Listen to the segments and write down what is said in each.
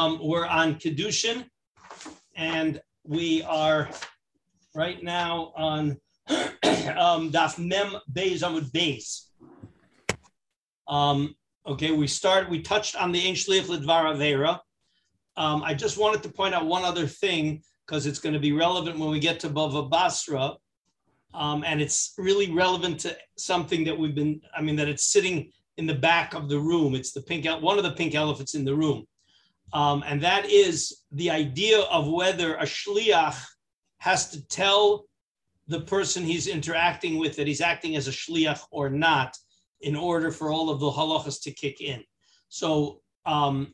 Um, we're on Kedushin, and we are right now on um, Daf Mem Beis Amud Beis. Um, okay, we started. We touched on the Ein Shliach Lidvar Avera. Um, I just wanted to point out one other thing because it's going to be relevant when we get to Bava Basra, um, and it's really relevant to something that we've been. I mean, that it's sitting in the back of the room. It's the pink, one of the pink elephants in the room. Um, and that is the idea of whether a shliach has to tell the person he's interacting with that he's acting as a shliach or not in order for all of the halachas to kick in. So um,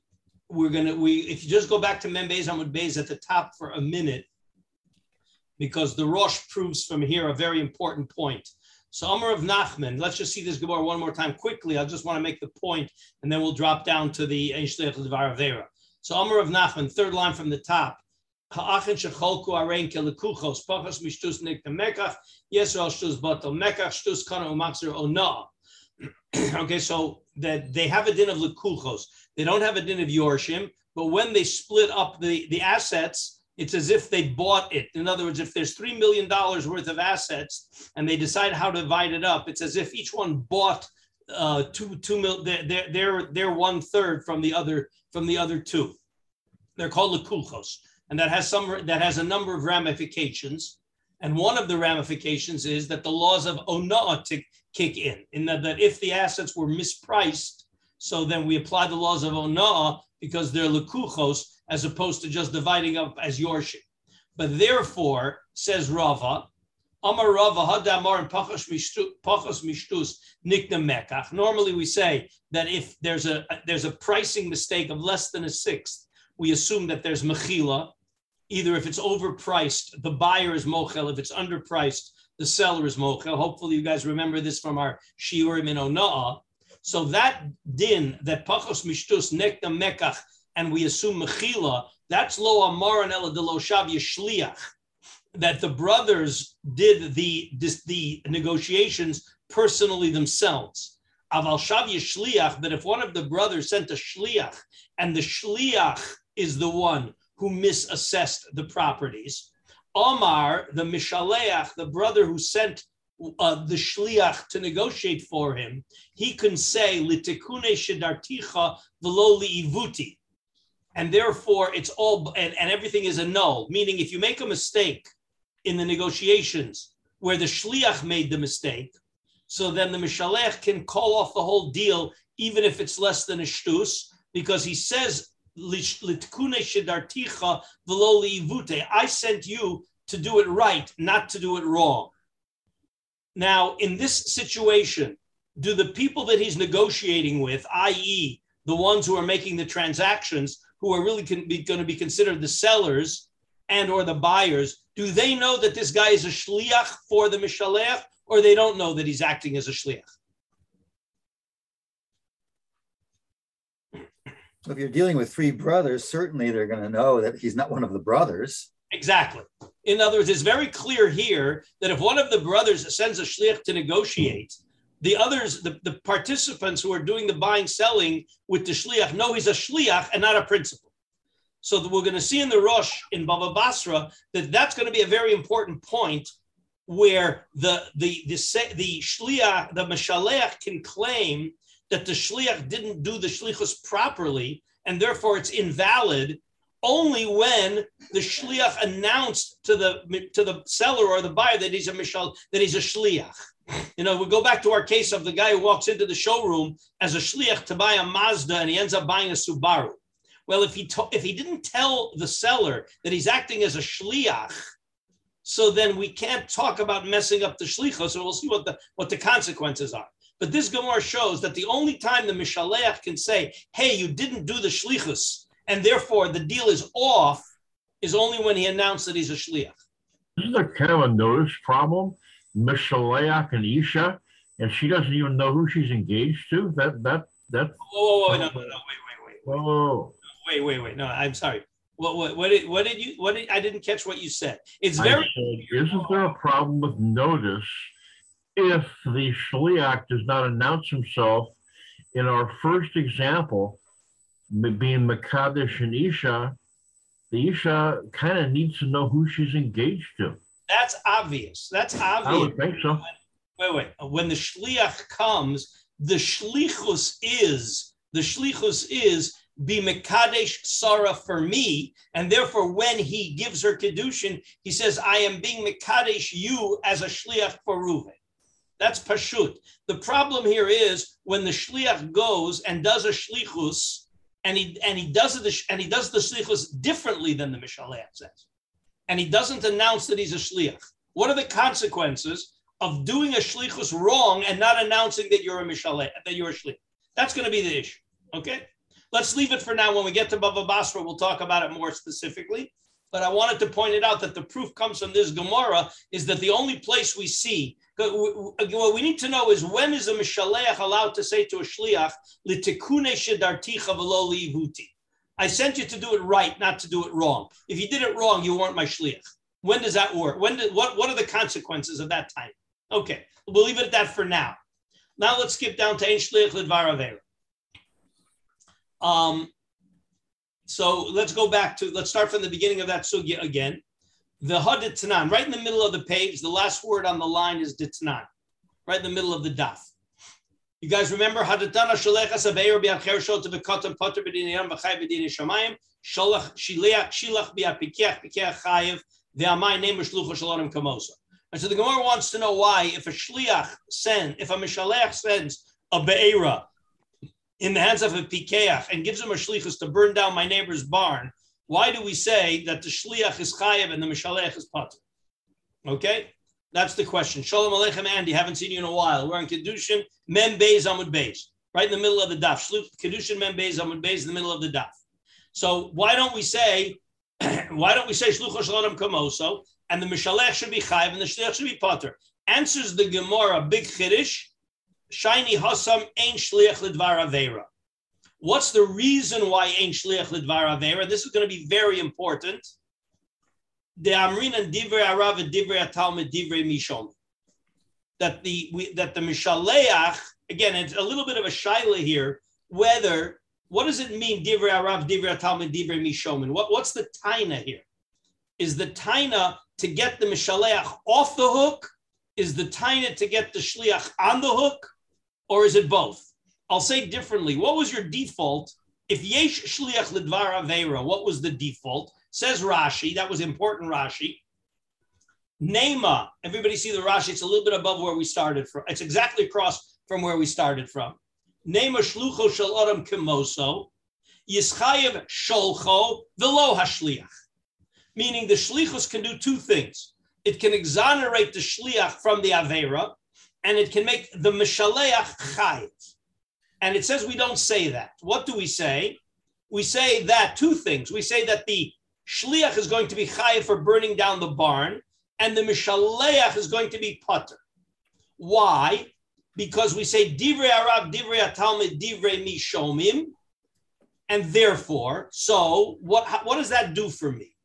we're gonna we if you just go back to Mem Beis Amud Beis at the top for a minute, because the Rosh proves from here a very important point. So Amar Rav Nachman, let's just see this Gemara one more time quickly. I just want to make the point, and then we'll drop down to the Einshlech Devar Avera. So Amar Rav Nachman, third line from the top. Ha'achin shecholku arein kelekuchos pachas mishtus mekach yesrael shtus batal mekach shtus kana ona. Okay, so that they have a din of lekuchos. They don't have a din of yorshim, but when they split up the, the assets, it's as if they bought it. In other words, if there's $3 million worth of assets and they decide how to divide it up, it's as if each one bought uh, two two mil. They're they're they're one third from the other from the other two. They're called lekulchos, and that has some that has a number of ramifications. And one of the ramifications is that the laws of ona'ah kick in, in that, that if the assets were mispriced, so then we apply the laws of ona'ah because they're lekuchos as opposed to just dividing up as yorship. But therefore, says Rava, Amar Hadamar and Pachos Mishtus Nikna Mekach. Normally we say that if there's a there's a pricing mistake of less than a sixth, we assume that there's mechila. Either if it's overpriced, the buyer is mochel. If it's underpriced, the seller is mochel. Hopefully you guys remember this from our shiurim in Ona'ah. So that din that Pachos Mishtus Nikna Mekach, and we assume mechila, that's lo amar and ela de lo shav shliach that the brothers did the this, the negotiations personally themselves. Aval shavya shliach, that if one of the brothers sent a shliach and the shliach is the one who misassessed the properties, Omar, the mishaleach, the brother who sent uh, the shliach to negotiate for him, he can say litikune shidarticha v'lo ivuti, and therefore it's all and, and everything is a null. Meaning, if you make a mistake in the negotiations where the shliach made the mistake, so then the mishalech can call off the whole deal, even if it's less than a shtus, because he says, I sent you to do it right, not to do it wrong. Now, in this situation, do the people that he's negotiating with, i.e., the ones who are making the transactions, who are really going to be considered the sellers and or the buyers, do they know that this guy is a shliach for the mishalech, or they don't know that he's acting as a shliach? So if you're dealing with three brothers, certainly they're going to know that he's not one of the brothers. Exactly. In other words, it's very clear here that if one of the brothers sends a shliach to negotiate, the others, the, the participants who are doing the buying, selling with the shliach know he's a shliach and not a principal. So we're going to see in the Rosh in Bava Basra that that's going to be a very important point where the the the the shliach, the mashaleach can claim that the shliach didn't do the shlichus properly, and therefore it's invalid only when the shliach announced to the to the seller or the buyer that he's a mishal that he's a shliach. You know, we go back to our case of the guy who walks into the showroom as a shliach to buy a Mazda and he ends up buying a Subaru. Well, if he to- if he didn't tell the seller that he's acting as a shliach, so then we can't talk about messing up the shlichus, so we'll see what the what the consequences are. But this Gemara shows that the only time the mishaleach can say, "Hey, you didn't do the shlichus," and therefore the deal is off, is only when he announced that he's a shliach. This is a kind of a notice problem. Mishaleach and Isha, and she doesn't even know who she's engaged to. That that that. Oh, no, no, no, wait, wait, wait. wait. Oh wait, wait, wait. No, I'm sorry. What, what, what did, what did you, what did, I didn't catch what you said. It's very. Said, isn't there a problem with notice if the shliach does not announce himself in our first example? being Makadish and Isha, the Isha kind of needs to know who she's engaged to. That's obvious. That's obvious. I would think so. Wait, wait. When the shliach comes, the shlichus is the shlichus is be mekadesh Sarah for me, and therefore when he gives her kedushin, he says, "I am being mekadesh you as a shliach for Reuven." That's pashut. The problem here is when the shliach goes and does a shlichus, and he and he does it and he does the shlichus differently than the mishalech says, and he doesn't announce that he's a shliach. What are the consequences of doing a shlichus wrong and not announcing that you're a mishalech, that you're a shliach? That's going to be the issue. Okay. Let's leave it for now. When we get to Baba Basra, we'll talk about it more specifically. But I wanted to point it out that the proof comes from this Gemara is that the only place we see what we need to know is when is a mishaleach allowed to say to a shliach litikune shedarticha v'lo liivuti. I sent you to do it right, not to do it wrong. If you did it wrong, you weren't my shliach. When does that work? When did, what what are the consequences of that time? Okay, we'll leave it at that for now. Now let's skip down to ein shliach lidvar um, so let's go back to, let's start from the beginning of that sugya again. The haditanan, right in the middle of the page, the last word on the line is ditnan, right in the middle of the daf. You guys remember haditana shalechas aveir bi'acher shol to bekatam potter b'din yam v'chay b'din shamayim shalach shilach shilach bi'apikech pikech chayiv ve'amay name shlucha shalonim kamosa. And so the Gemara wants to know why, if a shliach send, if a mishalech sends a be'era in the hands of a pikeach and gives him a shlichus to burn down my neighbor's barn, why do we say that the shliach is chayev and the mishalech is pater? Okay, that's the question. Shalom aleichem, Andy. Haven't seen you in a while. We're on kedushin mem beis amud beis, right in the middle of the daf. Kedushin mem beis amud beis in the middle of the daf. So why don't we say, why don't we say shlucha shalom kamoso and the mishalech should be chayev and the shliach should be pater? Answers the Gemara big chiddush shiny hasam ain't shliach lidvar avera. What's the reason why ain't shliach lidvar avera? This is going to be very important. The amrin and divrei arav and divrei atalmid divrei mishom. That the we, that the mishaleach again, it's a little bit of a shaila here. Whether what does it mean divrei arav divrei atalmid divrei mishomin? What what's the taina here? Is the taina to get the mishaleach off the hook? Is the taina to get the shliach on the hook? Or is it both? I'll say differently. What was your default? If yesh shliach lidvar avera, what was the default? Says Rashi. That was important. Rashi. Nema. Everybody see the Rashi? It's a little bit above where we started from. It's exactly across from where we started from. Nema shlucho shel adam kimoso. Yischayev sholcho velo hashliach. Meaning the shlichus can do two things. It can exonerate the shliach from the avera, and it can make the Mishaleach Chayiv. And it says we don't say that. What do we say? We say that two things. We say that the Shliach is going to be Chayiv for burning down the barn, and the Mishaleach is going to be Potter. Why? Because we say Divrei Arab, Divrei Atalmid, Divrei Mishomim, and therefore, so what, what does that do for me?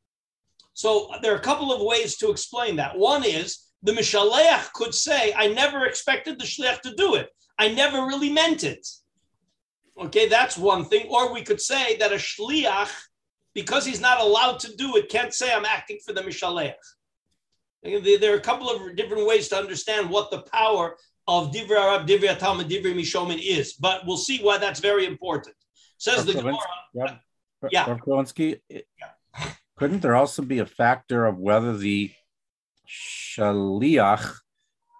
So there are a couple of ways to explain that. One is the Mishaleach could say, I never expected the Shliach to do it. I never really meant it. Okay, that's one thing. Or we could say that a Shliach, because he's not allowed to do it, can't say, I'm acting for the Mishaleach. There are a couple of different ways to understand what the power of Divrei Arab, Divrei Atam, and Divrei Mishomin is, but we'll see why that's very important. Says the Gemara. Yeah. yeah. yeah. Couldn't there also be a factor of whether the shaliach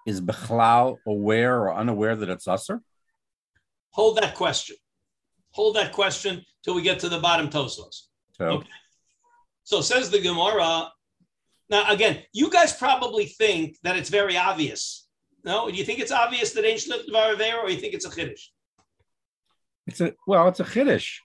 is bechlal aware or unaware that it's usher? Hold that question. Hold that question till we get to the bottom Tosfos. So. Okay. So says the Gemara. Now again, you guys probably think that it's very obvious. No, do you think it's obvious that ain't shlit or you think it's a chiddush? It's a well, it's a chiddush,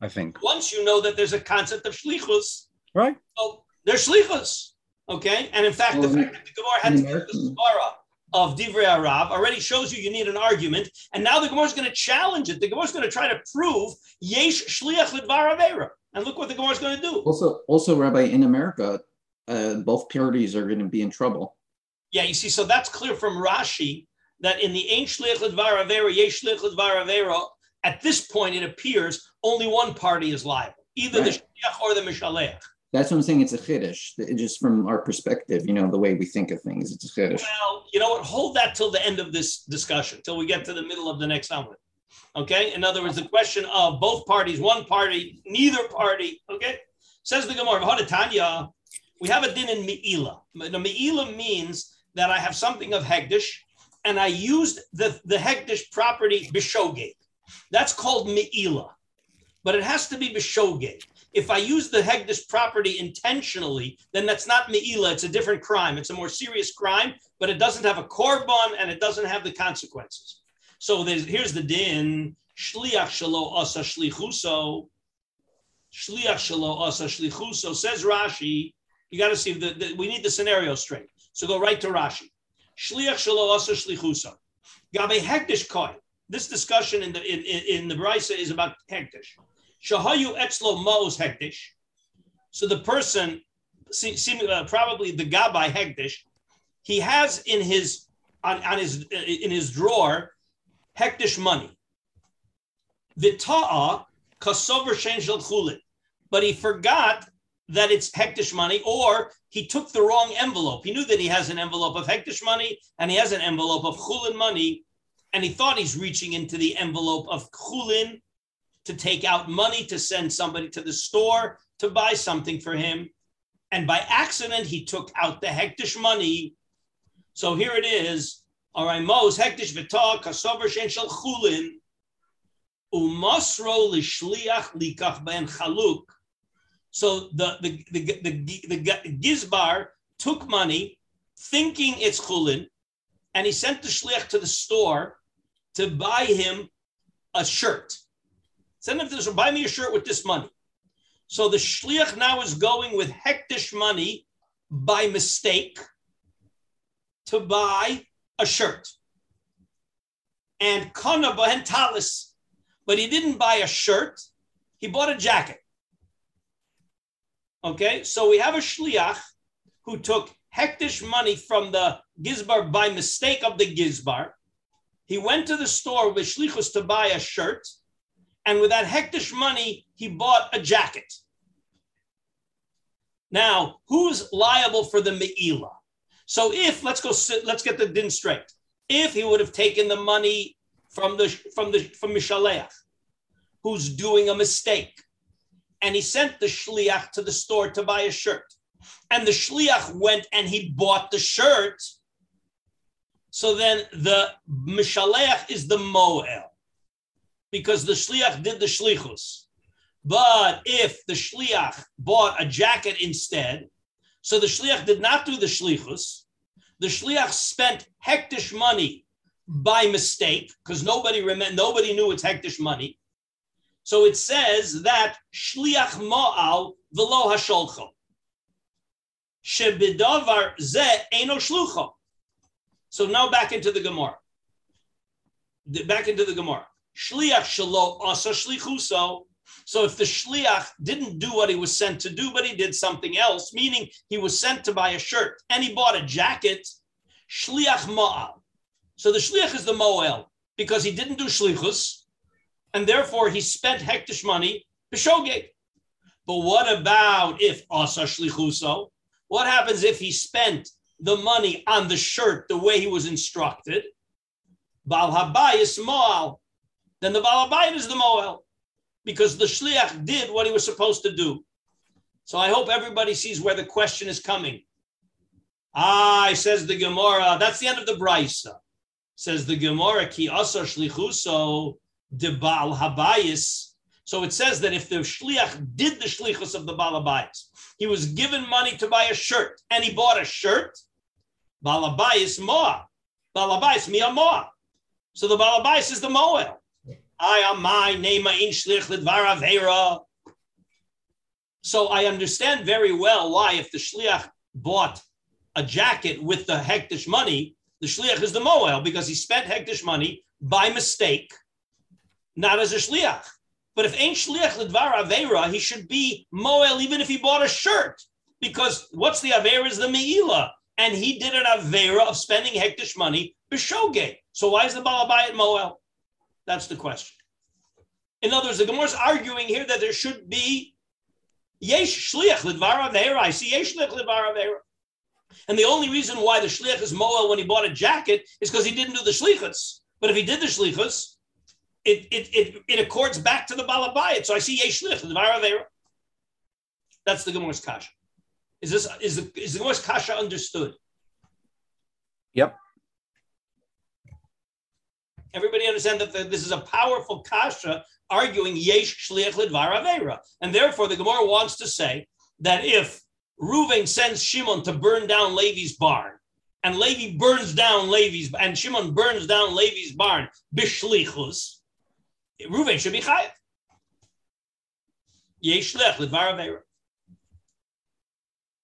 I think. Once you know that there's a concept of shlichus, right? So there's shlichus. Okay, and in fact, well, the fact that the Gemara had to the svara of Divrei Arav already shows you you need an argument, and now the Gemara is going to challenge it. The Gemara is going to try to prove Yesh Shliach Lidvar Avera, and look what the Gemara is going to do. Also, also, Rabbi, in America, uh, both parties are going to be in trouble. Yeah, you see, so that's clear from Rashi that in the Ein Shliach Lidvar Avera, Yesh Shliach Lidvar Avera, at this point it appears only one party is liable, either the shliach or the mishalech. That's what I'm saying. It's a chiddush. Just from our perspective, you know, the way we think of things, it's a chiddush. Well, you know what? Hold that till the end of this discussion, till we get to the middle of the next Amud. Okay. In other words, the question of both parties, one party, neither party. Okay. Says the Gemara, Tanya, we have a din in Me'ila. The Me'ila means that I have something of Hegdish and I used the, the Hegdish property Bishogate. That's called Me'ila, but it has to be Bishogate. If I use the Hegdish property intentionally, then that's not Me'ila, it's a different crime. It's a more serious crime, but it doesn't have a korban and it doesn't have the consequences. So here's the din. Shliach shalo asa shlichuso. Shliach shalo asa shlichuso. Says Rashi. You got to see the, the we need the scenario straight. So go right to Rashi. Shliach shalo asa shlichuso. Gabe hektish koy. This discussion in the in, in, in the Brisa is about hektish. Shahayu etzlo mo's hektish. So the person, uh, probably the Gabai hektish, he has in his on, on his in his drawer hektish money. Vita'a kasover shel chulin, but he forgot that it's hektish money, or he took the wrong envelope. He knew that he has an envelope of hektish money and he has an envelope of chulin money, and he thought he's reaching into the envelope of chulin to take out money to send somebody to the store to buy something for him. And by accident, he took out the hektish money. So here it is. All right, Mos hektish v'tah kasover shen shel chulin umasro lishliach likach ben chaluk. So the the the the, the, the gizbar took money, thinking it's chulin, and he sent the shliach to the store to buy him a shirt. Send him to the buy me a shirt with this money. So the shliach now is going with hektish money by mistake to buy a shirt. And kana bahen talis, but he didn't buy a shirt, he bought a jacket. Okay, so we have a shliach who took hektish money from the gizbar by mistake of the gizbar. He went to the store with shlichus to buy a shirt, and with that hektish money, he bought a jacket. Now, who's liable for the me'ila? So if let's go sit, let's get the din straight. If he would have taken the money from the from the from Mishaleach, who's doing a mistake, and he sent the shliach to the store to buy a shirt, and the shliach went and he bought the shirt. So then the Mishaleach is the moel, because the shliach did the shlichus. But if the shliach bought a jacket instead, so the shliach did not do the shlichus. The shliach spent hektish money by mistake because nobody remember, nobody knew it's hektish money. So it says that shliach mo'al velo hasholcho. Shebidavar ze eno shlucho. So now back into the Gemara. Back into the Gemara. Shliach shalo asa shlichuso. So if the shliach didn't do what he was sent to do, but he did something else, meaning he was sent to buy a shirt and he bought a jacket, shliach ma'al. So the shliach is the moel because he didn't do shlichus, and therefore he spent hektish money b'shogeg. But what about if asa shlichuso? What happens if he spent the money on the shirt the way he was instructed? Bal habayis moal. Then the bal habayit is the moel because the shliach did what he was supposed to do. So I hope everybody sees where the question is coming. Ah, says the Gemara. That's the end of the brisa. Says the Gemara, ki asar shlichuso de bal habayis. So it says that if the shliach did the shlichus of the bal habayis, he was given money to buy a shirt, and he bought a shirt. Bal habayis moa, bal habayis mia. So the bal habayis is the moel. I am my name in shlich lidvar avera. So I understand very well why if the shliach bought a jacket with the hektish money, the shliach is the moel because he spent hektish money by mistake, not as a shliach. But if ain't shliach lidvar avera, he should be moel even if he bought a shirt because what's the avera is the meila, and he did an avera of spending hektish money b'shogeg. So why is the balabayit moel? That's the question. In other words, the Gemara is arguing here that there should be yesh shliach lidvar avera. I see yesh shliach lidvar avera. And the only reason why the shliach is moel when he bought a jacket is because he didn't do the shlichus. But if he did the shlichus, it, it, it, it accords back to the balabayit. So I see yesh shliach lidvar avera. That's the Gemara's kasha. Is this is the is the Gemara's kasha understood? Yep. Everybody understand that this is a powerful kasha arguing yesh shliach lidvar avera, and therefore the Gemara wants to say that if Ruvain sends Shimon to burn down Levi's barn, and Levi burns down Levi's, and Shimon burns down Levi's barn bishlichus, Ruvain should be chayav. Yesh shliach lidvar avera.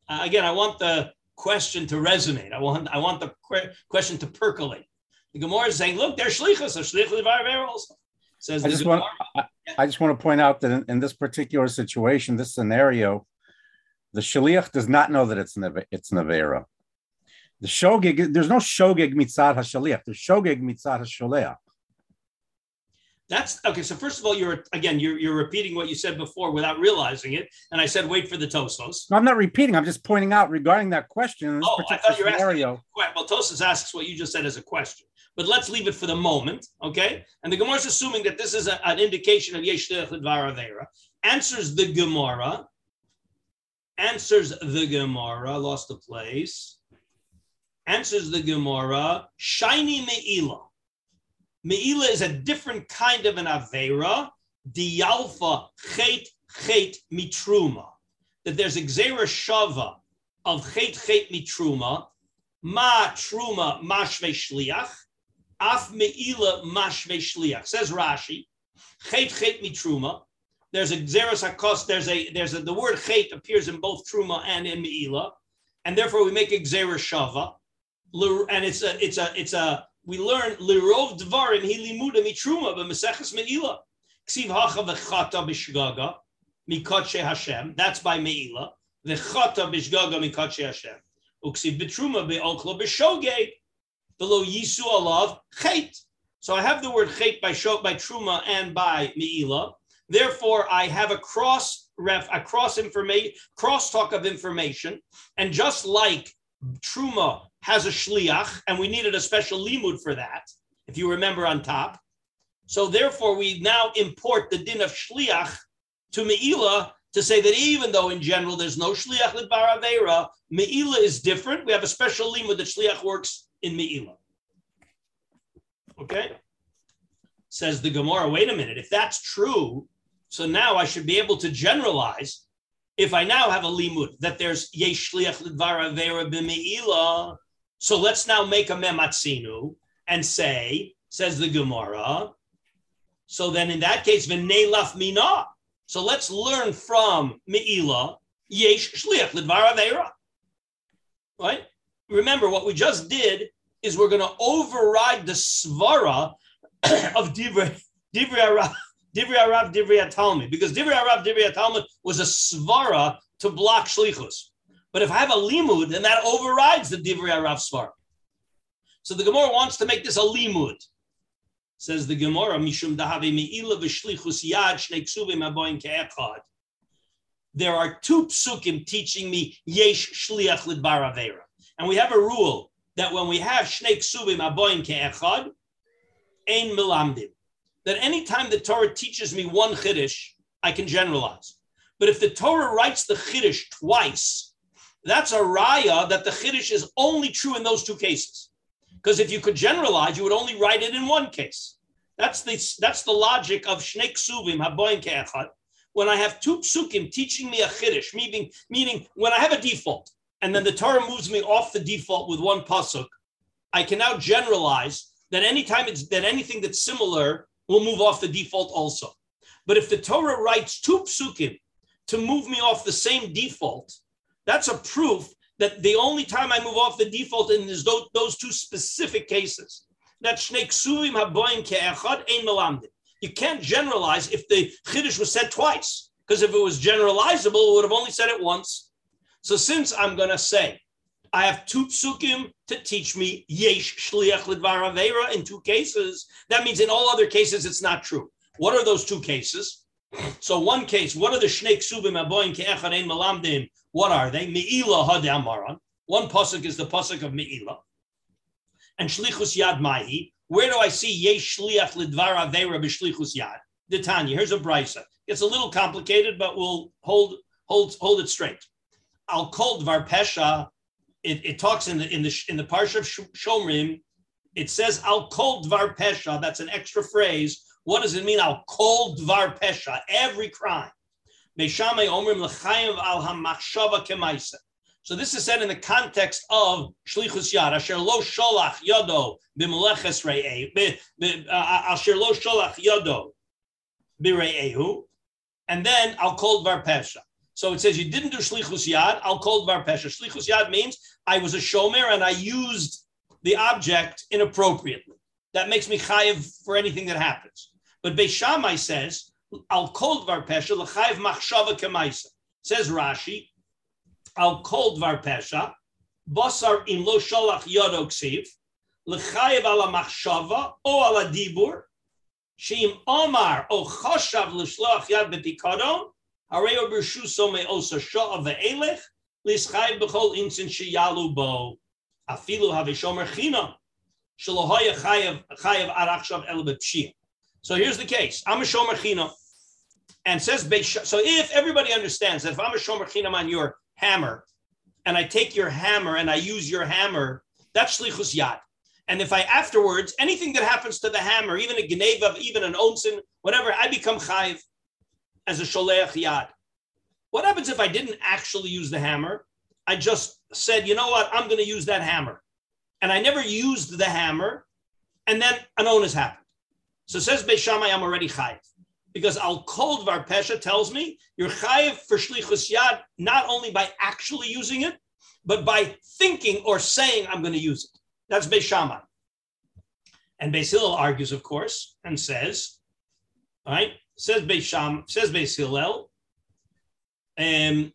Uh, again, I want the question to resonate. I want I want the question to percolate. The Gemara is saying, look, they're shlichus, they're shlich levar also. Says I just Gemara, want I, yeah. I, just want to point out that in, in, this particular situation, this scenario, the shliach does not know that it's it's nevera. The shogeg, there's no shogeg mitzad hashaliach. There's shogeg mitzad hasholeach. That's okay. So first of all, you're again you're you're repeating what you said before without realizing it. And I said wait for the Tosfos. No, I'm not repeating. I'm just pointing out regarding that question. oh, I thought you were scenario. asking. Well, Tosfos asks what you just said as a question, but let's leave it for the moment, okay? And the Gemara is assuming that this is a, an indication of Yesh Vera. Answers the Gemara. Answers the Gemara. Lost the place. Answers the Gemara. Shiny Me'ilah. Me'ila is a different kind of an Avera, Dialpha Chet Chet Mitruma. That there's a Gezeira Shava of Chet Chet Mitruma, Ma Truma Mashve Shliach, Af Me'ila Mashve Shliach. Says Rashi, Chet Chet Mitruma. There's a Xeris Hakos, there's a, there's a, the word Chet appears in both Truma and in Me'ila, and therefore we make a Gezeira Shava. And it's a, it's a, it's a, we learn lirov dvarim hi limuda mitruma b'meseches meila. Ksiv hacha v'chata b'shgaga mikodshe Hashem. That's by meila. V'chata b'shgaga mikodshe Hashem. Uksiv b'truma be'okla b'shogeg. Below yisu alav chait. So I have the word chait by shog by truma and by meila. Therefore, I have a cross ref, a cross information, cross talk of information, and just like truma has a shliach, and we needed a special limud for that, if you remember on top. So therefore, we now import the din of shliach to Me'ila to say that even though in general there's no shliach lidbar avera, Me'ila is different. We have a special limud that shliach works in Me'ila. Okay? Says the Gemara, wait a minute, if that's true, so now I should be able to generalize if I now have a limud that there's yesh shliach lidvar avera b'me'ila, so let's now make a mematzinu and say, says the Gemara. So then in that case, v'neilaf mina. So let's learn from Me'ila, yesh shliach lidvar avera. Right? Remember, what we just did is we're going to override the svara of divrei arav, divrei arav, divrei because divrei arav, divrei was a svara to block shlichus. But if I have a limud, then that overrides the divrei Arav Svar. So the Gemara wants to make this a limud. Says the Gemara, Mishum dahavi me'ila v'shlichus yad shnei ksuvim. There are two psukim teaching me yesh shliach lidbar avera. And we have a rule that when we have shnei ksuvim aboin ke'echad, ein milamdim. That anytime the Torah teaches me one chiddush, I can generalize. But if the Torah writes the chiddush twice, that's a raya that the chiddush is only true in those two cases. Because if you could generalize, you would only write it in one case. That's the that's the logic of shnei ksuvim haboin ke'echad. When I have two psukim teaching me a chiddush, meaning meaning when I have a default, and then the Torah moves me off the default with one pasuk, I can now generalize that anytime it's that anything that's similar will move off the default also. But if the Torah writes two psukim to move me off the same default, that's a proof that the only time I move off the default in is those, those two specific cases. That shnei ksuvim haboim ke'echad ein melamdim. You can't generalize if the chiddush was said twice, because if it was generalizable, it would have only said it once. So since I'm going to say, I have two psukim to teach me yesh shliach lidvar avera in two cases, that means in all other cases it's not true. What are those two cases? So one case, what are the shnei ksubim aboim ke'echad ein malamdim? What are they? Me'ila hadamaran. One pasuk is the pasuk of Me'ila. And shlichus yad mahi. Where do I see yesh shliach lidvar avera b'shlichus yad? The Tanya. Here's a brisa. It's a little complicated, but we'll hold hold hold it straight. Al kol dvar pesha. It, it talks in the in the in the parsha of Shomrim. It says al kol dvar pesha. That's an extra phrase what does it mean? Al kol dvar pesha, every crime. So this is said in the context of shlichus yad. Asher lo sholach yodo b'meleches re'ehu. Uh, asher lo sholach yodo b're'ehu. And then al kol dvar pesha. So it says you didn't do shlichus yad. Al kol dvar pesha. Shlichus yad means I was a shomer and I used the object inappropriately. That makes me chayiv for anything that happens. But Beis Shammai says, Al kol dvar pesha l'chayiv machshava kemaisa. Says Rashi, Al kol dvar pesha, basar in lo sholach yodo ksiv, l'chayiv ala machshava o ala dibur, sheim omar o choshav l'shloach yad b'pikadon, hareo b'rshuso me osa sho'av ve'elech, l'schayiv b'chol insin sheyalu bo, afilu havishomer chinam, shalohoya chayiv chayiv arachshav el b'pshiyah. So here's the case. I'm a shomer chino, and says so. If everybody understands that if I'm a shomer chinam on your hammer, and I take your hammer and I use your hammer, that's shlichus yad. And if I afterwards anything that happens to the hammer, even a geneva, even an onsen, whatever, I become chayiv as a sholeach yad. What happens if I didn't actually use the hammer? I just said, you know what, I'm going to use that hammer, and I never used the hammer, and then an onus happened. So says Beis Shammai, I'm already chayiv. Because Al Kol Dvar Pesha tells me you're chayiv for Shlichus Yad, not only by actually using it, but by thinking or saying, I'm going to use it. That's Beis Shammai. And Beis Hillel argues, of course, and says, all right, says Beisham, says Beis Hillel, um,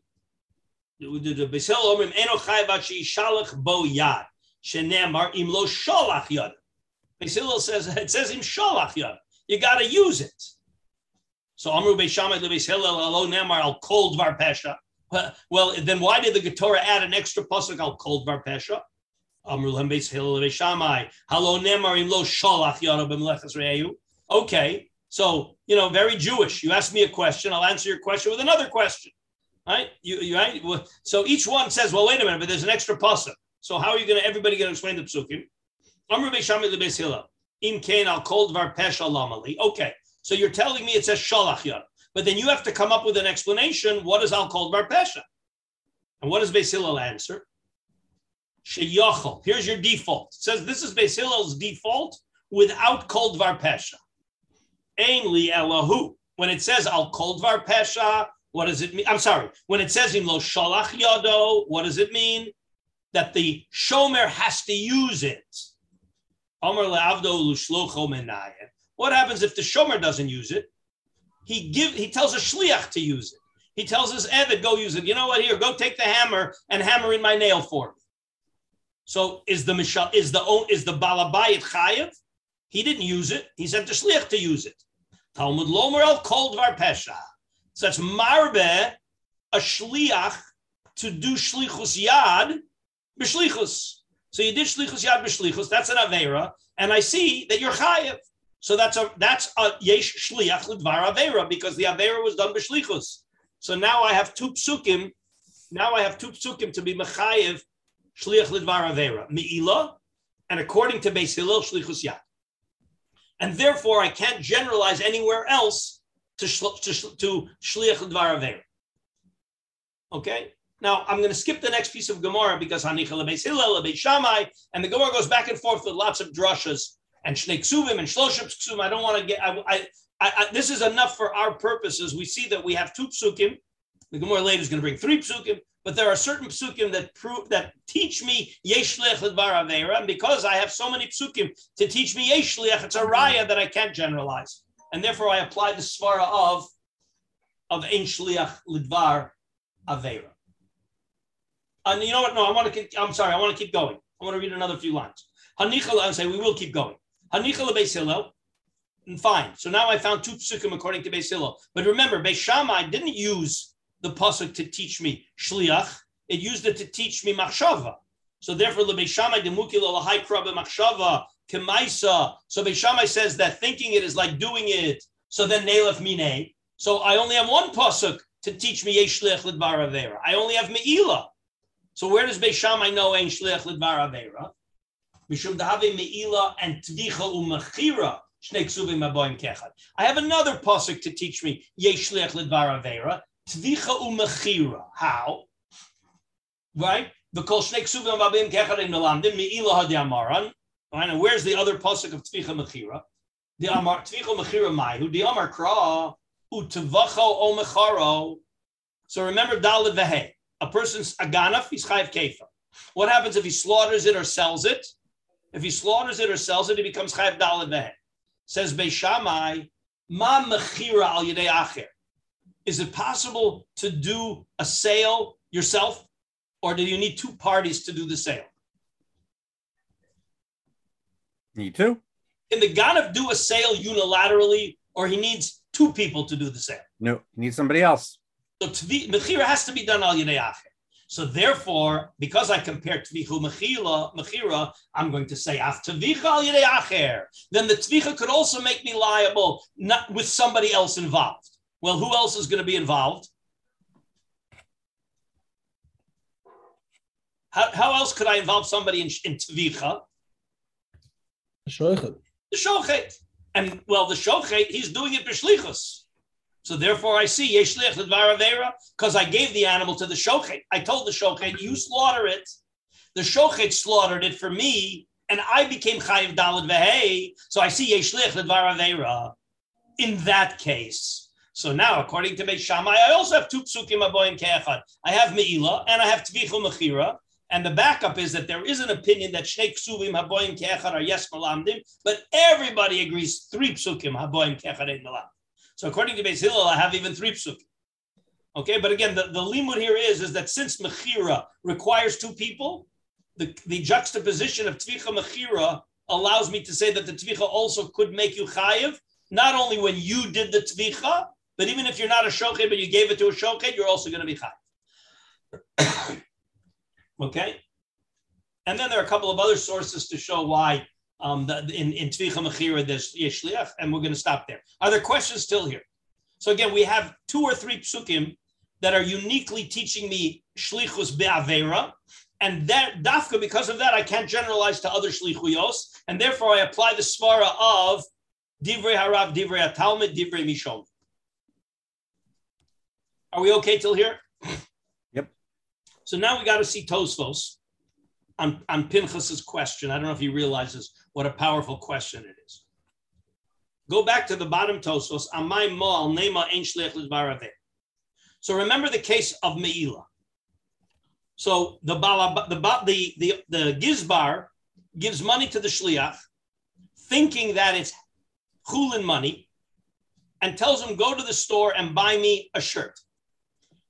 Beis Hillel bo im says it says him sholach yad. You got to use it. So Amru Beis Shammai Lebeis Hillel Alo Nemar Al Kol Dvar Pesha. Well, then why did the Torah add an extra pasuk Al Kol Dvar Pesha? Amru Lem Beis Hillel Beis Shammai Halo Nemar Im Lo Sholach Yad B'Meleches Re'eu. Okay, so you know, very Jewish. You ask me a question, I'll answer your question with another question. Right? You, you right? So each one says, well, wait a minute, but there's an extra pasuk. So how are you going to? Everybody going to explain the psukim? Amru Beis Shammai Lebeis Hillel. Im Kain Al Kol Dvar Pesha Lamali. Okay, so you're telling me it says shalach yad, but then you have to come up with an explanation. What is al kol var pesha? And what does Beis Hillel answer? Sheyachol. Here's your default. It says this is Beis Hillel's default without kol var pesha. Ein li elahu. When it says al kol var pesha, what does it mean? I'm sorry. When it says in lo shalach yado, what does it mean? That the shomer has to use it. What happens if the shomer doesn't use it? He give he tells a shliach to use it. He tells his Evid, go use it. You know what? Here, go take the hammer and hammer in my nail for me. So is the Mishal, is the is the Balabayit Chayev? He didn't use it. He sent the shliach to use it. Talmud Lomer el Kol Dvar Pesha. So that's marbe a shliach to do shlichus yad b'shlichus. So you did shlichus yad b'shlichus. That's an avera, and I see that you're chayev. So that's a that's a yesh shliach l'dvar avera because the avera was done b'shlichus. So now I have two psukim. Now I have two psukim to be mechayev shliach l'dvar avera meila, and according to Beis Hillel shlichus yad. And therefore, I can't generalize anywhere else to to, to shliach l'dvar avera. Okay. Now I'm going to skip the next piece of Gemara because Hanicha lebeis Hillel Shammai, and the Gemara goes back and forth with lots of drushas and shnei ksuvim and shloshim ksuvim. I don't want to get. I, I, I, this is enough for our purposes. We see that we have two psukim. The Gemara later is going to bring three psukim, but there are certain psukim that prove that teach me yeshlech ledvar avera, and because I have so many psukim to teach me yeshlech, it's a raya that I can't generalize, and therefore I apply the svara of of ein shliach ledvar avera. And you know what? No, I want to. I'm sorry. I want to keep going. I want to read another few lines. Hanichal and say we will keep going. Hanichal beis Hillel. Fine. So now I found two psukim according to Beis Hillel. But remember, Beis Shammai didn't use the pasuk to teach me shliach. It used it to teach me machshava. So therefore, the Beis Shammai demukilo lahaikra b'machshava kemaisa. So Beis Shammai says that thinking it is like doing it. So then neilef mine. So I only have one pasuk to teach me yesh shliach lidvar avera. I only have meila. So where does Beis Shammai know ein shliach lidvar avera? And. I have another pasuk to teach me yesh shliach lidvar avera. Tvicha umachira. How? Right? The kol shnei ksuvim abim kechad in melamdim meila hadiamaran. Right? Where's the other pasuk of tvicha mechira? The amar tvicha mechira mai. Who the amar kra utavacho o mecharo. So remember dalid vehe. A person's aganaf, he's chayiv kefa. What happens if he slaughters it or sells it? If he slaughters it or sells it, he becomes chayiv dalid vehe. Says Beis Shammai, ma mechira al yedei acher. Is it possible to do a sale yourself, or do you need two parties to do the sale? Need to. Can the Ganav do a sale unilaterally, or he needs two people to do the sale? No, he needs somebody else. So Mechira has to be done al Yidei Acher. So therefore, because I compare Tvichu Mechila, Mechira, I'm going to say Af Tvicha al Yidei Acher. Then the Tvicha could also make me liable not with somebody else involved. Well, who else is going to be involved? How, how else could I involve somebody in, in Tvicha? shochet. The Shochet. And well, the Shochet, he's doing it b'shlichus. So therefore, I see Yeshlich Avera because I gave the animal to the Shochet. I told the Shochet, you slaughter it. The Shochet slaughtered it for me, and I became Chayiv Dalad Vehei. So I see Yeshlich Avera in that case. So now, according to Beis Shammai, I also have two psukim aboyim ke'echad. I have meila and I have tvichu mechira. And the backup is that there is an opinion that shnei ksuvim haboyim ke'echad are yes malamdim, but everybody agrees three psukim haboyim ke'echad ein malam. So according to Beis Hillel, I have even three psukim. Okay, but again, the, the limud here is, is that since mechira requires two people, the, the juxtaposition of tvicha mechira allows me to say that the tvicha also could make you chayiv, not only when you did the tvicha, but even if you're not a shochet, but you gave it to a shochet, you're also going to be chayiv. okay? And then there are a couple of other sources to show why um, the, in, in Tvicha Mechira there's Yeshliach, and we're going to stop there. Are there questions still here? So again, we have two or three psukim that are uniquely teaching me shlichus be'avera, and that dafka, because of that, I can't generalize to other shlichuyos, and therefore I apply the svara of divrei harav, divrei atalmid, divrei mishom. Are we okay till here? Yep. So now we got to see Tosfos on, on Pinchas's question. I don't know if he realizes what a powerful question it is. Go back to the bottom Tosfos. Amai mo'al nema ein shlich So remember the case of Meila. So the the the the, the Gizbar gives money to the shliach, thinking that it's chulin money, and tells him go to the store and buy me a shirt.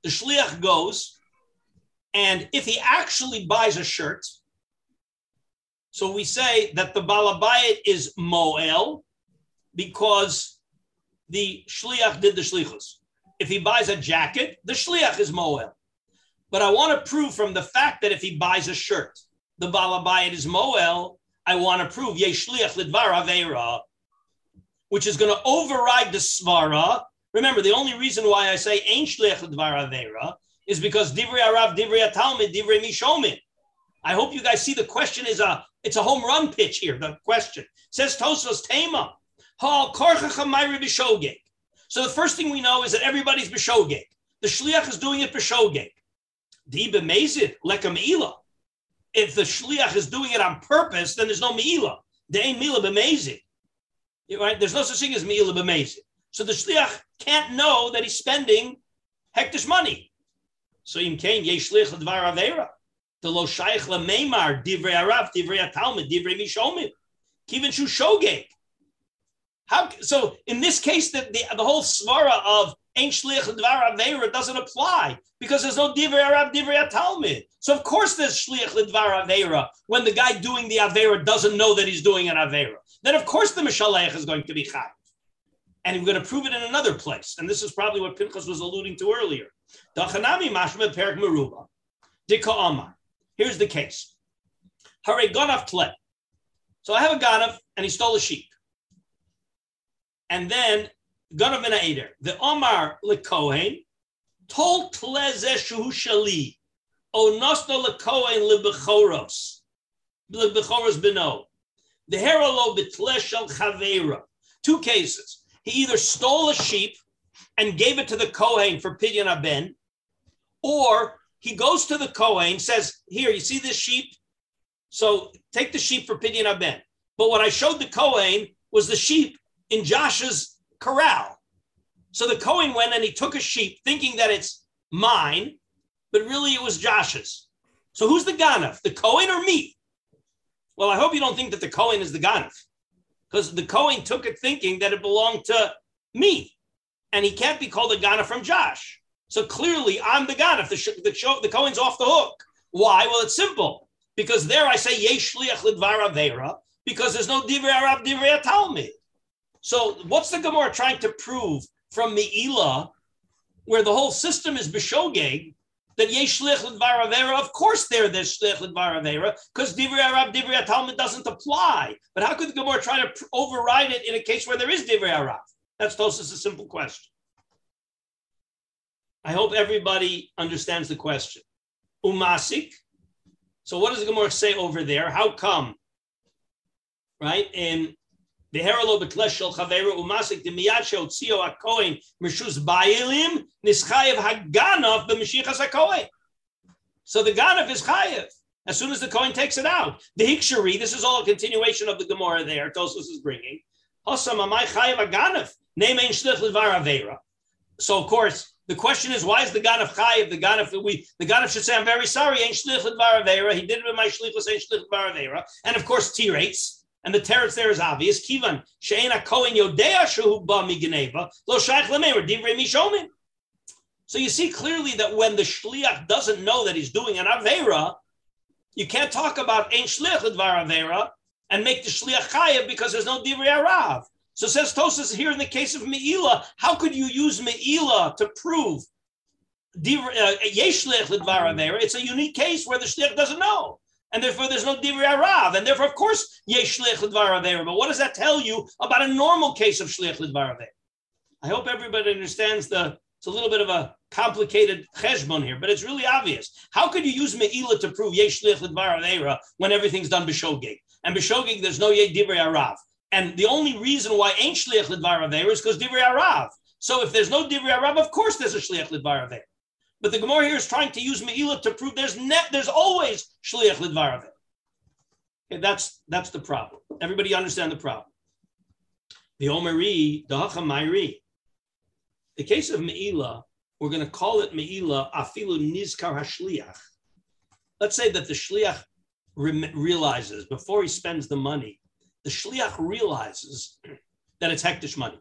The shliach goes, and if he actually buys a shirt, so we say that the balabayit is moel because the shliach did the shlichus. If he buys a jacket, the shliach is moel. But I want to prove from the fact that if he buys a shirt, the balabayit is moel. I want to prove yeshliach lidvar avera, which is going to override the svara. Remember, the only reason why I say ain't shliach lidvar avera is because divrei arav, divrei atalmid, divrei mishomin. I hope you guys see the question is a it's a home run pitch here. The question says Tosfos Tema. Hal Korchacha Bishogeg. So the first thing we know is that everybody's b'shogeg. The shliach is doing it b'shogeg. Di b'mezid leka meila. If the shliach is doing it on purpose, then there's no meila. There ain't meila b'mezid. Right? There's no such thing as meila b'mezid. So the shliach can't know that he's spending hektish money. So im kain yesh shliach l'dvar avera the lo shaykh lemeimar divrei arav divrei atalmid divrei mishomim kivin shu shogeg. How so? In this case, the, the, the whole svara of ain't shlich l'dvar avera doesn't apply because there's no divrei arav divrei atalmid. So of course there's shlich l'dvar avera when the guy doing the avera doesn't know that he's doing an avera. Then of course the mishalech is going to be chayv. and we're going to prove it in another place. And this is probably what Pinchas was alluding to earlier. Dachanami mashma perik meruba. Dika Amar. Here's the case. Hare ganav tle. So I have a ganav, and he stole a sheep. And then ganav min Eder. The Omar lekohen told tle zeshu shali. O nosto lekohen lebechoros. Lebechoros beno. The herolo betle shel chavera. Two cases. He either stole a sheep and gave it to the Kohen for Pidyon Aben, or he goes to the Kohen, says, Here, you see this sheep? So take the sheep for Pidyon Aben. But what I showed the Kohen was the sheep in Josh's corral. So the Kohen went and he took a sheep thinking that it's mine, but really it was Josh's. So who's the Ganav, the Kohen or me? Well, I hope you don't think that the Kohen is the Ganav because the Kohen took it thinking that it belonged to me, and he can't be called a Ganav from Josh. So clearly, I'm the Ganav. The, the, show, the Kohen's off the hook. Why? Well, it's simple. Because there I say Yesh Shliach Lidvar Avera, because there's no Divrei Arab Divrei Talmud. So what's the Gemara trying to prove from Me'ilah, where the whole system is Bishogeg, that yesh shlich l'dvar Of course, there there's shlich l'dvar avera because divrei arab divrei talmud doesn't apply. But how could the Gemara try to override it in a case where there is divrei arab? That's Tosfos a simple question. I hope everybody understands the question. Umasik. So what does the Gemara say over there? How come? Right? Haganav b'mashiachas hakohen. So the ganav is chayev as soon as the Kohen takes it out. The hikshari, this is all a continuation of the Gemara there. Tosfos is bringing. Shlich. So of course the question is why is the ganav chayev? The ganav we the ganav should say I'm very sorry ein shlich levar avera. He did it with my shlichus ein shlich levar avera. And of course teretz. And the teretz there is obvious. Kivan she'ena kohen yodea shehu ba migneva lo lemeir divrei. So you see clearly that when the shliach doesn't know that he's doing an avera, you can't talk about ein shliach advar avera and make the shliach chayev because there's no divrei arav. So says Tosfos here in the case of Me'ilah, how could you use Me'ilah to prove uh, avera? It's a unique case where the shliach doesn't know and therefore there's no divrei arav, and therefore, of course, yesh l'dvar But what does that tell you about a normal case of shliach l'dvar I hope everybody understands the. It's a little bit of a complicated cheshbon here, but it's really obvious. How could you use meila to prove yesh l'dvar when everything's done b'shogeg? And b'shogeg, there's no ye divrei arav. And the only reason why ain't shliach l'dvar is because divrei arav. So if there's no divrei arav, of course there's a shliach l'dvar but the Gemara here is trying to use Me'ilah to prove there's net, there's always Shliach Lidvarav. Okay, that's that's the problem. Everybody understand the problem. The Omari, the Hachamairi. The case of Me'ilah, we're going to call it Me'ilah Afilu Nizkar HaShliach. Let's say that the Shliach re- realizes before he spends the money, the Shliach realizes that it's hekdesh money.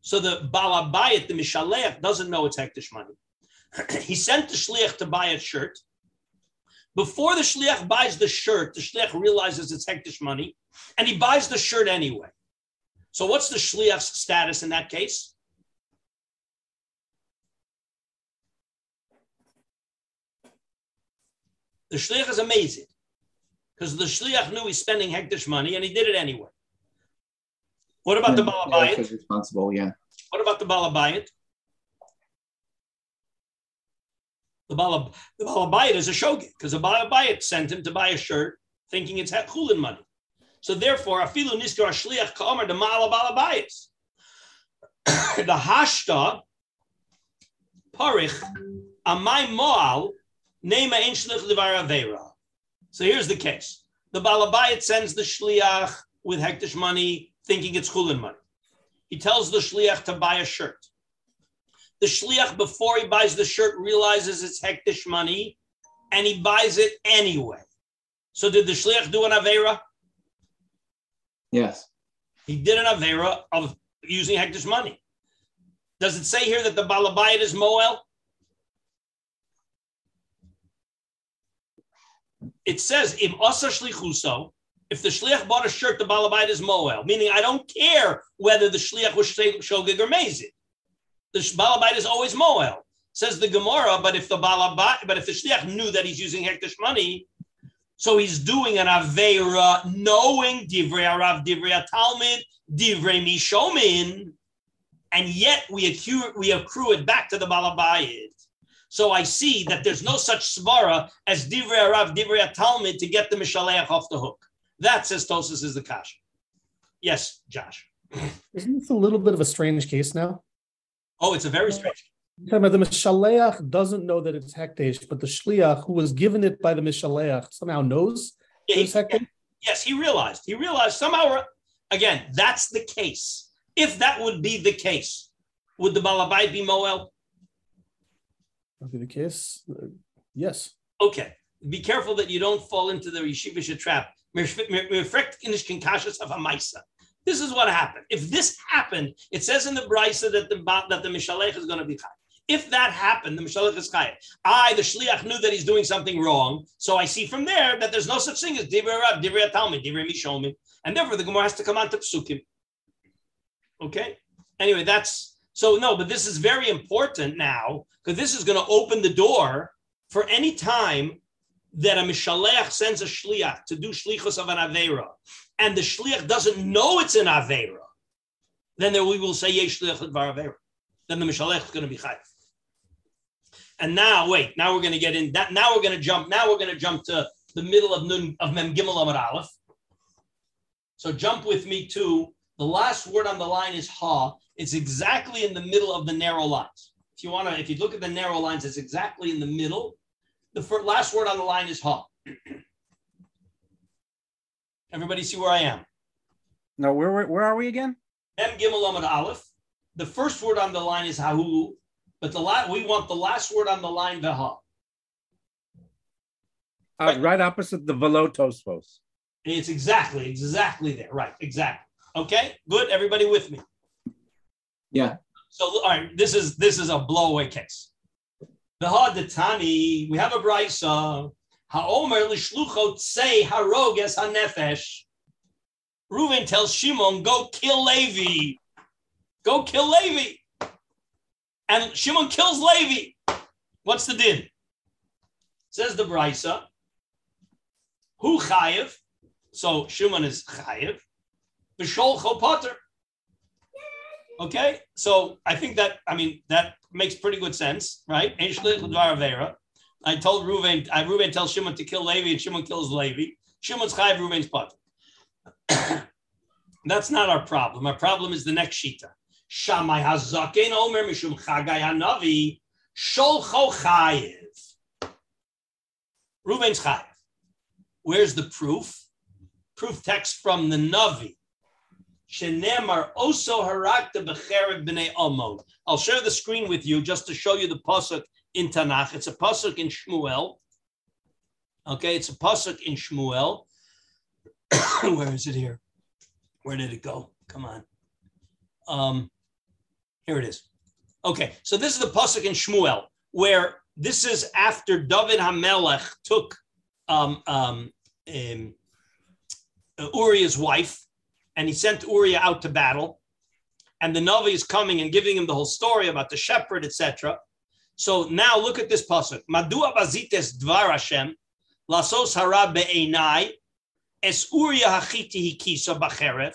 So the Balabayit, the Mishaleach, doesn't know it's hekdesh money. he sent the shliach to buy a shirt. Before the shliach buys the shirt, the shliach realizes it's hekdesh money, and he buys the shirt anyway. So what's the shliach's status in that case? The shliach is amazing because the shliach knew he's spending hekdesh money and he did it anyway. What about the balabayit? Responsible, yeah. What about the balabayit? The Balab, the Balabayit is a shogeg because the Balabayit sent him to buy a shirt thinking it's chulin money. So therefore, afilu niskar shliach ka'omer the Mala Balabayis. The hashta parich amay moal nema ein shlich levar avera. So here's the case: the Balabayit sends the shliach with hekdesh money, thinking it's chulin money. He tells the shliach to buy a shirt. The shliach, before he buys the shirt, realizes it's hekdesh money, and he buys it anyway. So did the shliach do an avera? Yes. He did an avera of using hekdesh money. Does it say here that the balabayit is moel? It says im asa shlichuso. If the shliach bought a shirt, the balabait is moel, meaning I don't care whether the shliach was shogig or mezid. The balabait is always moel. Says the Gemara, but if the balabait, but if the shliach knew that he's using hekdesh money, so he's doing an aveira, knowing divrei arav, divrei talmud, divrei mishomin, and yet we accrue, we accrue it back to the balabayit. So I see that there's no such svara as divrei arav, divrei talmud to get the mishaleach off the hook. That says Tosfos is the kasha. Yes, Josh. Isn't this a little bit of a strange case now? Oh, it's a very strange. The Mishaleach doesn't know that it's hekdesh, but the shliach who was given it by the Mishaleach somehow knows Yeah, he- it's hekdesh. Yes, he realized. He realized somehow. Again, that's the case. If that would be the case, would the balabai be moel? Be the case. Uh, yes. Okay. Be careful that you don't fall into the yeshivish trap. This is what happened. If this happened, it says in the brisa that the that the mishalech is going to be chai. If that happened, the mishalech is chai. I, the shliach, knew that he's doing something wrong, so I see from there that there's no such thing as divrei rab, divrei talmud, divrei mishomin, and therefore the gemara has to come on to psukim. Okay. Anyway, that's so no, but this is very important now because this is going to open the door for any time that a mishalech sends a shliach to do shlichus of an avera, and the shliach doesn't know it's an avera, then there we will say yesh shliach ledvar avera. Then the mishalech is going to be chayiv. And now, wait, now we're going to get in that. Now we're going to jump. Now we're going to jump to the middle of nun of mem gimel amar aleph. So jump with me to the last word on the line is ha. It's exactly in the middle of the narrow lines. If you want to, if you look at the narrow lines, it's exactly in the middle. The first, last word on the line is ha. Everybody see where I am? No, where where, where are we again? Mem gimel amad aleph. The first word on the line is hahu, but the la- we want the last word on the line veha. Uh, right opposite the velo tosfos. It's exactly, exactly there. Right, exactly. Okay, good. Everybody with me. Yeah. So all right, this is this is a blowaway case. The Haditani, we have a brisa. Haomer l'shluchot say haroges hanefesh. Reuven tells Shimon, "Go kill Levi. Go kill Levi." And Shimon kills Levi. What's the din? Says the brisa. Who chayev? So Shimon is chayev. B'shol chopater. Okay, so I think that I mean that makes pretty good sense, right? I told Reuven, I Reuven tells Shimon to kill Levi, and Shimon kills Levi. Shimon's chayiv, Reuven's potter. That's not our problem. Our problem is the next shita. Shamai hazaken omer mishum chagai hanavi sholcho chayiv. Reuven's chayiv. Where's the proof? Proof text from the Navi. I'll share the screen with you just to show you the pasuk in Tanakh. It's a pasuk in Shmuel. Okay, it's a pasuk in Shmuel. Where is it here? Where did it go? Come on. Um, here it is. Okay, so this is the pasuk in Shmuel where this is after David Hamelech took um, um, um, Uriah's wife, and he sent Uriah out to battle. And the Navi is coming and giving him the whole story about the shepherd, etc. So now look at this pasuk. Madua bazites dvar Hashem lasos hara be'enai es Uriah hachiti hikisa b'cherev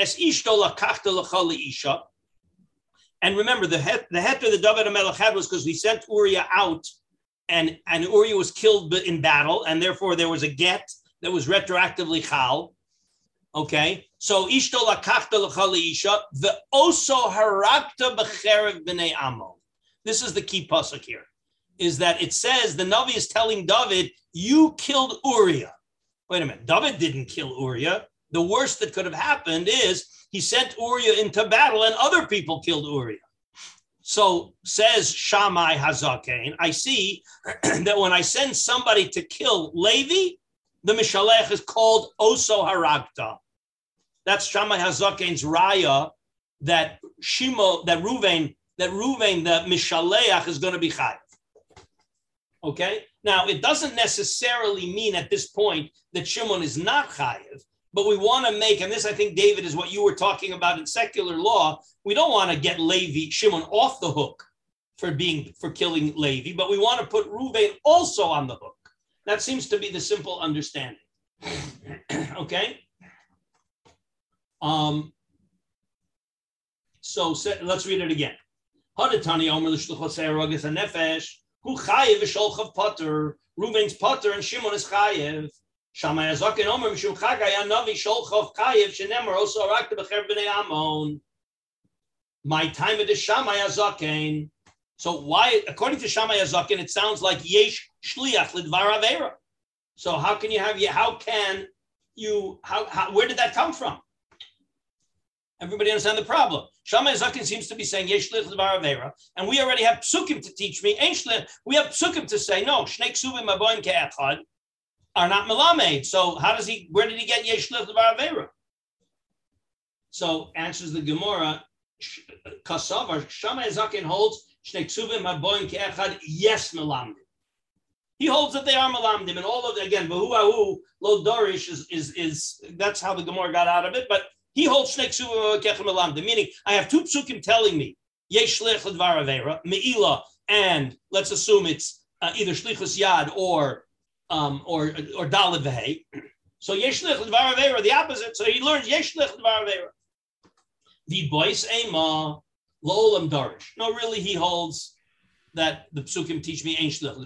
es ishto lakachta l'chali isha. And remember, the het, the heter the David Hamelech had was because we sent Uriah out, and and Uriah was killed in battle, and therefore there was a get that was retroactively chal. Okay, so ishto lakachta l'chali isha the oso harakta b'cherev b'nei amo. This is the key pasuk here, is that it says the Navi is telling David, "You killed Uriah." Wait a minute, David didn't kill Uriah. The worst that could have happened is he sent Uriah into battle, and other people killed Uriah. So says Shammai Hazaken, I see that when I send somebody to kill Levi, the Mishalech is called Oso Haragta. That's Shammai Hazaken's raya that Shimo, that Ruvain, that Ruvain, the Mishaleach is going to be chayiv. Okay. Now it doesn't necessarily mean at this point that Shimon is not chayiv, but we want to make, and this I think David is what you were talking about in secular law. We don't want to get Levi Shimon off the hook for being for killing Levi, but we want to put Ruvain also on the hook. That seems to be the simple understanding. okay. Um. So, let's read it again. Hadatani Omer l'shluchos ha'erogas ha'nefesh hu chayev v'sholchav potter. Potter and Shimon is chayev. Shammai Omer Mishum Chagai Anavi Sholchov Chayev B'nei Amon. My time of the Shammai Hazaken. So why, according to Shammai Hazaken, it sounds like Yesh Shliach Lidvar Avera. So how can you have, how can you, how, how where did that come from? Everybody understand the problem. Shammai Zakin seems to be saying Yesh Shliach Lidvar Avera, and we already have psukim to teach me. We have psukim to say no. Shnei Ksuvim Aboim Ke'echad are not melamed. So how does he? Where did he get yesh the avera? So answers the Gemara. Kasavar Shammai Zakin holds shnei ksuvim haboim ke'echad yes melamdim. He holds that they are melamdim, and all of again v'hu lo dorish is is is that's how the Gemara got out of it. But he holds shnei ksuvim melamdim, meaning I have two psukim telling me yesh lech avera meila, and let's assume it's uh, either shlichus yad or um, or or dalid. So yeshlich l'dvar avera, the opposite. So he learns l'dvar avera. The boys ema lo'olam darish. No, really, he holds that the psukim teach me ain't shlich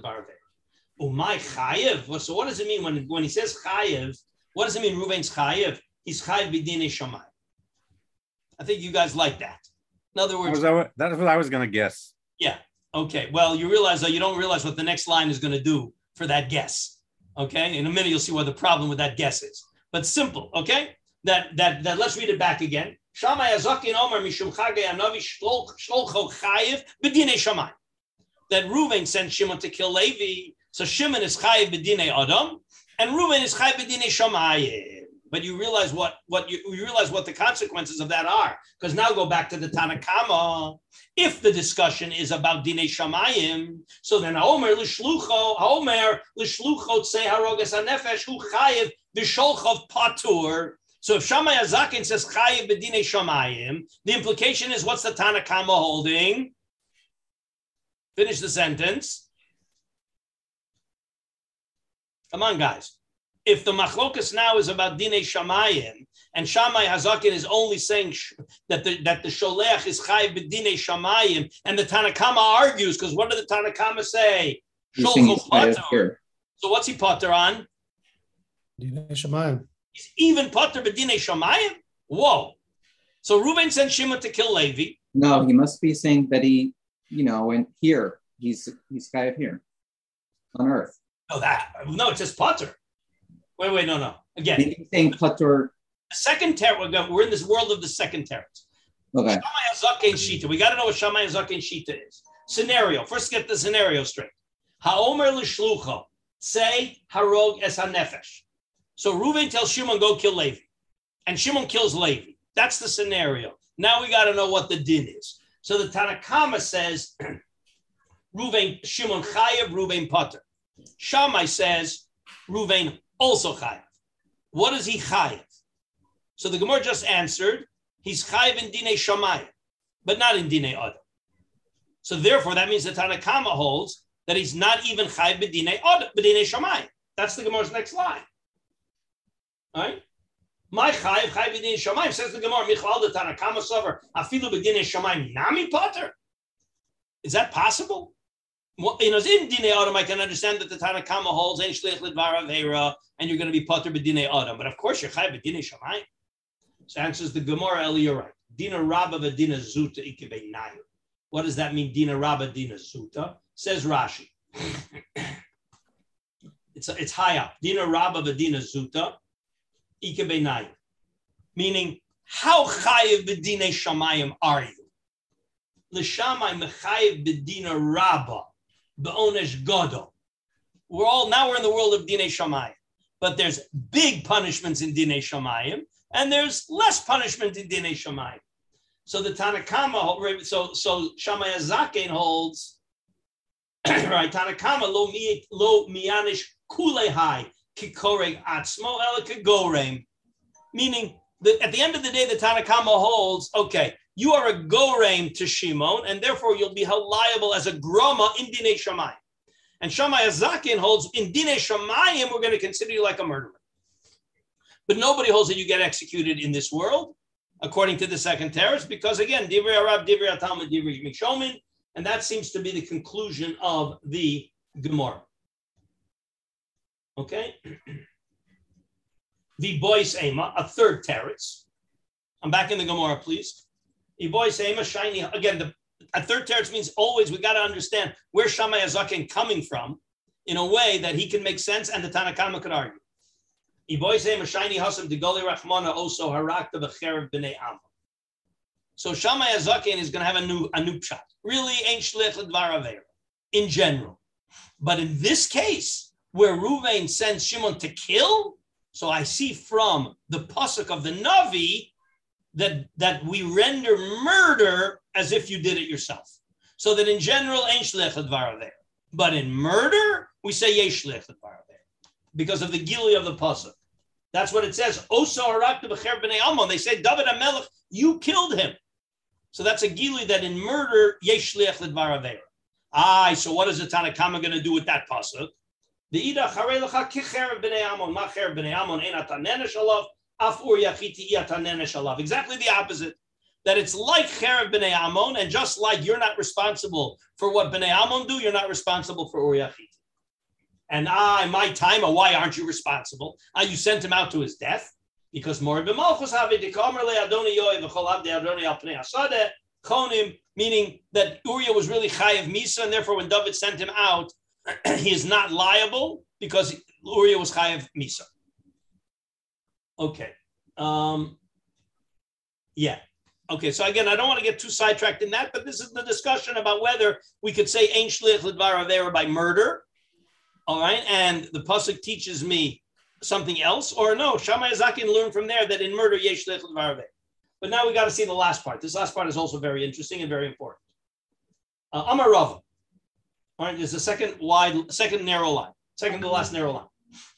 Oh my chayev. So what does it mean when when he says chayev? What does it mean? Ruvain's chayev. He's chayev b'dinei shamay. I think you guys like that. In other words, that was what I was going to guess. Yeah. Okay. Well, you realize that you don't realize what the next line is going to do for that guess. Okay, in a minute you'll see what the problem with that guess is. But simple, okay? That that that let's read it back again. Shammai Hazaken Omer Mishum Chagei Anavi Shlolcho Chayiv B'dinei Shammai. That Reuven sent Shimon to kill Levi, so Shimon is Chayiv B'dinei Adam, and Reuven is Chayiv B'dinei Shammai. But you realize what what you, you realize what the consequences of that are. Because now go back to the Tanakama. If the discussion is about Dine Shamayim, so then Haomer l'shlucho, Haomer l'shlucho tzei harogas hanefesh hu chayiv v'sholchov patur. So if Shammai Hazaken says chayiv b'dine Shamayim, the implication is what's the Tanakama holding? Finish the sentence. Come on, guys if the machlokas now is about dine shamayim, and Shammai Hazakin is only saying sh- that the that the sholech is chayv b'dine shamayim, and the Tanakama argues because what did the Tanakama say? So what's he potter on? Dine shamayim. He's even potter b'dine shamayim. Whoa! So Reuben sent Shimon to kill Levi. No, he must be saying that he, you know, and here he's he's chayv here on earth. No, that no, it's just potter. Wait, wait, no, no. Again, Maybe saying Qatar. Second teretz. We're in this world of the second teretz. Okay. Shammai Shita. We got to know what Shammai Hazaken Shita is. Scenario. First, get the scenario straight. Haomer l'shlucha. Say harog es hanefesh. So Reuven tells Shimon go kill Levi, and Shimon kills Levi. That's the scenario. Now we got to know what the din is. So the Tanakama says, Reuven Shimon chayav Reuven Potter. Shammai says Reuven also chayiv. What is he chayiv? So the Gemara just answered, he's chayiv in dine shamayim, but not in dine adam. So therefore, that means that Tanakama holds that he's not even chayiv b'dine adam, b'dine shamayim. That's the Gemara's next line. All right? My chayiv chayiv b'dine shamayim says the Gemara Michal the Tanakama sover afilu b'dine shamayim nami potter. Is that possible? You know, in Dine Adam, I can understand that the Tanakama holds Ein Shlich Lidvar Avera, and you're going to be Potter B'Dine Adam. But of course, you're Chai B'Dine Shamayim. So answers the Gemara, Eli, you're right. Dina Rabba V'Dina Zuta Ikebe Nayu. What does that mean, Dina Rabba Dina Zuta? Says Rashi. it's, it's high up. Dina Rabba V'Dina Zuta Ikebe Nayu. Meaning, how Chayiv B'Dine Shamayim are you? L'Shamay Mechayiv B'Dina Rabba Be'onesh Godo. We're all now we're in the world of Dine Shamayim, but there's big punishments in Dine Shamayim, and there's less punishment in Dine Shamayim. So the Tanakama, so so Shammai holds right? Tanakama lo mi lo mianish kulehai kikoreg atzmo el Meaning, that at the end of the day, the Tanakama holds, okay, you are a gorem to Shimon, and therefore you'll be held liable as a groma in Dine Shamayim. And Shammai Hazaken holds in Dine Shamayim, we're going to consider you like a murderer. But nobody holds that you get executed in this world, according to the second teretz, because again, Divrei Arab, Divrei Atam, Divrei Mishomin, and that seems to be the conclusion of the Gemara. Okay? The boys Ema, a third teretz. I'm back in the Gemara, please. Again, the a third teretz means always we got to understand where Shammai Hazaken coming from in a way that he can make sense and the Tanakhama could argue. So Shammai Hazaken is going to have a new a new shot. Really ain't shlich in general. But in this case, where Ruvain sends Shimon to kill, so I see from the pasuk of the Navi that that we render murder as if you did it yourself. So that in general, ain't shlich there. But in murder, we say yesh shlich there because of the gili of the pasuk. That's what it says. Oso harakta b'cher b'nei Amon. They say David Amelech, you killed him. So that's a gili that in murder yesh shlich there. Aye. So what is the Tanakama going to do with that pasuk? The ida charei lecha kicher b'nei Amon. Ma cher b'nei Amon ein atanen shalav. Exactly the opposite that it's like Cherev B'nai Amon, and just like you're not responsible for what B'nai Amon do, you're not responsible for Uriachit. And I, my time, why aren't you responsible? Ah, you sent him out to his death because meaning that Uriah was really chayiv misa, and therefore when David sent him out, he is not liable because Uriah was chayiv misa. Okay. Um, yeah. Okay, so again, I don't want to get too sidetracked in that, but this is the discussion about whether we could say Ein Shlich dvaravera by murder. All right, and the Pasuk teaches me something else, or no, Shammai Zakin learned from there that in murder, Yesh Shlich dvaravera. But now we got to see the last part. This last part is also very interesting and very important. Uh, Amar Rava. All right, there's a second wide, second narrow line, second to last narrow line.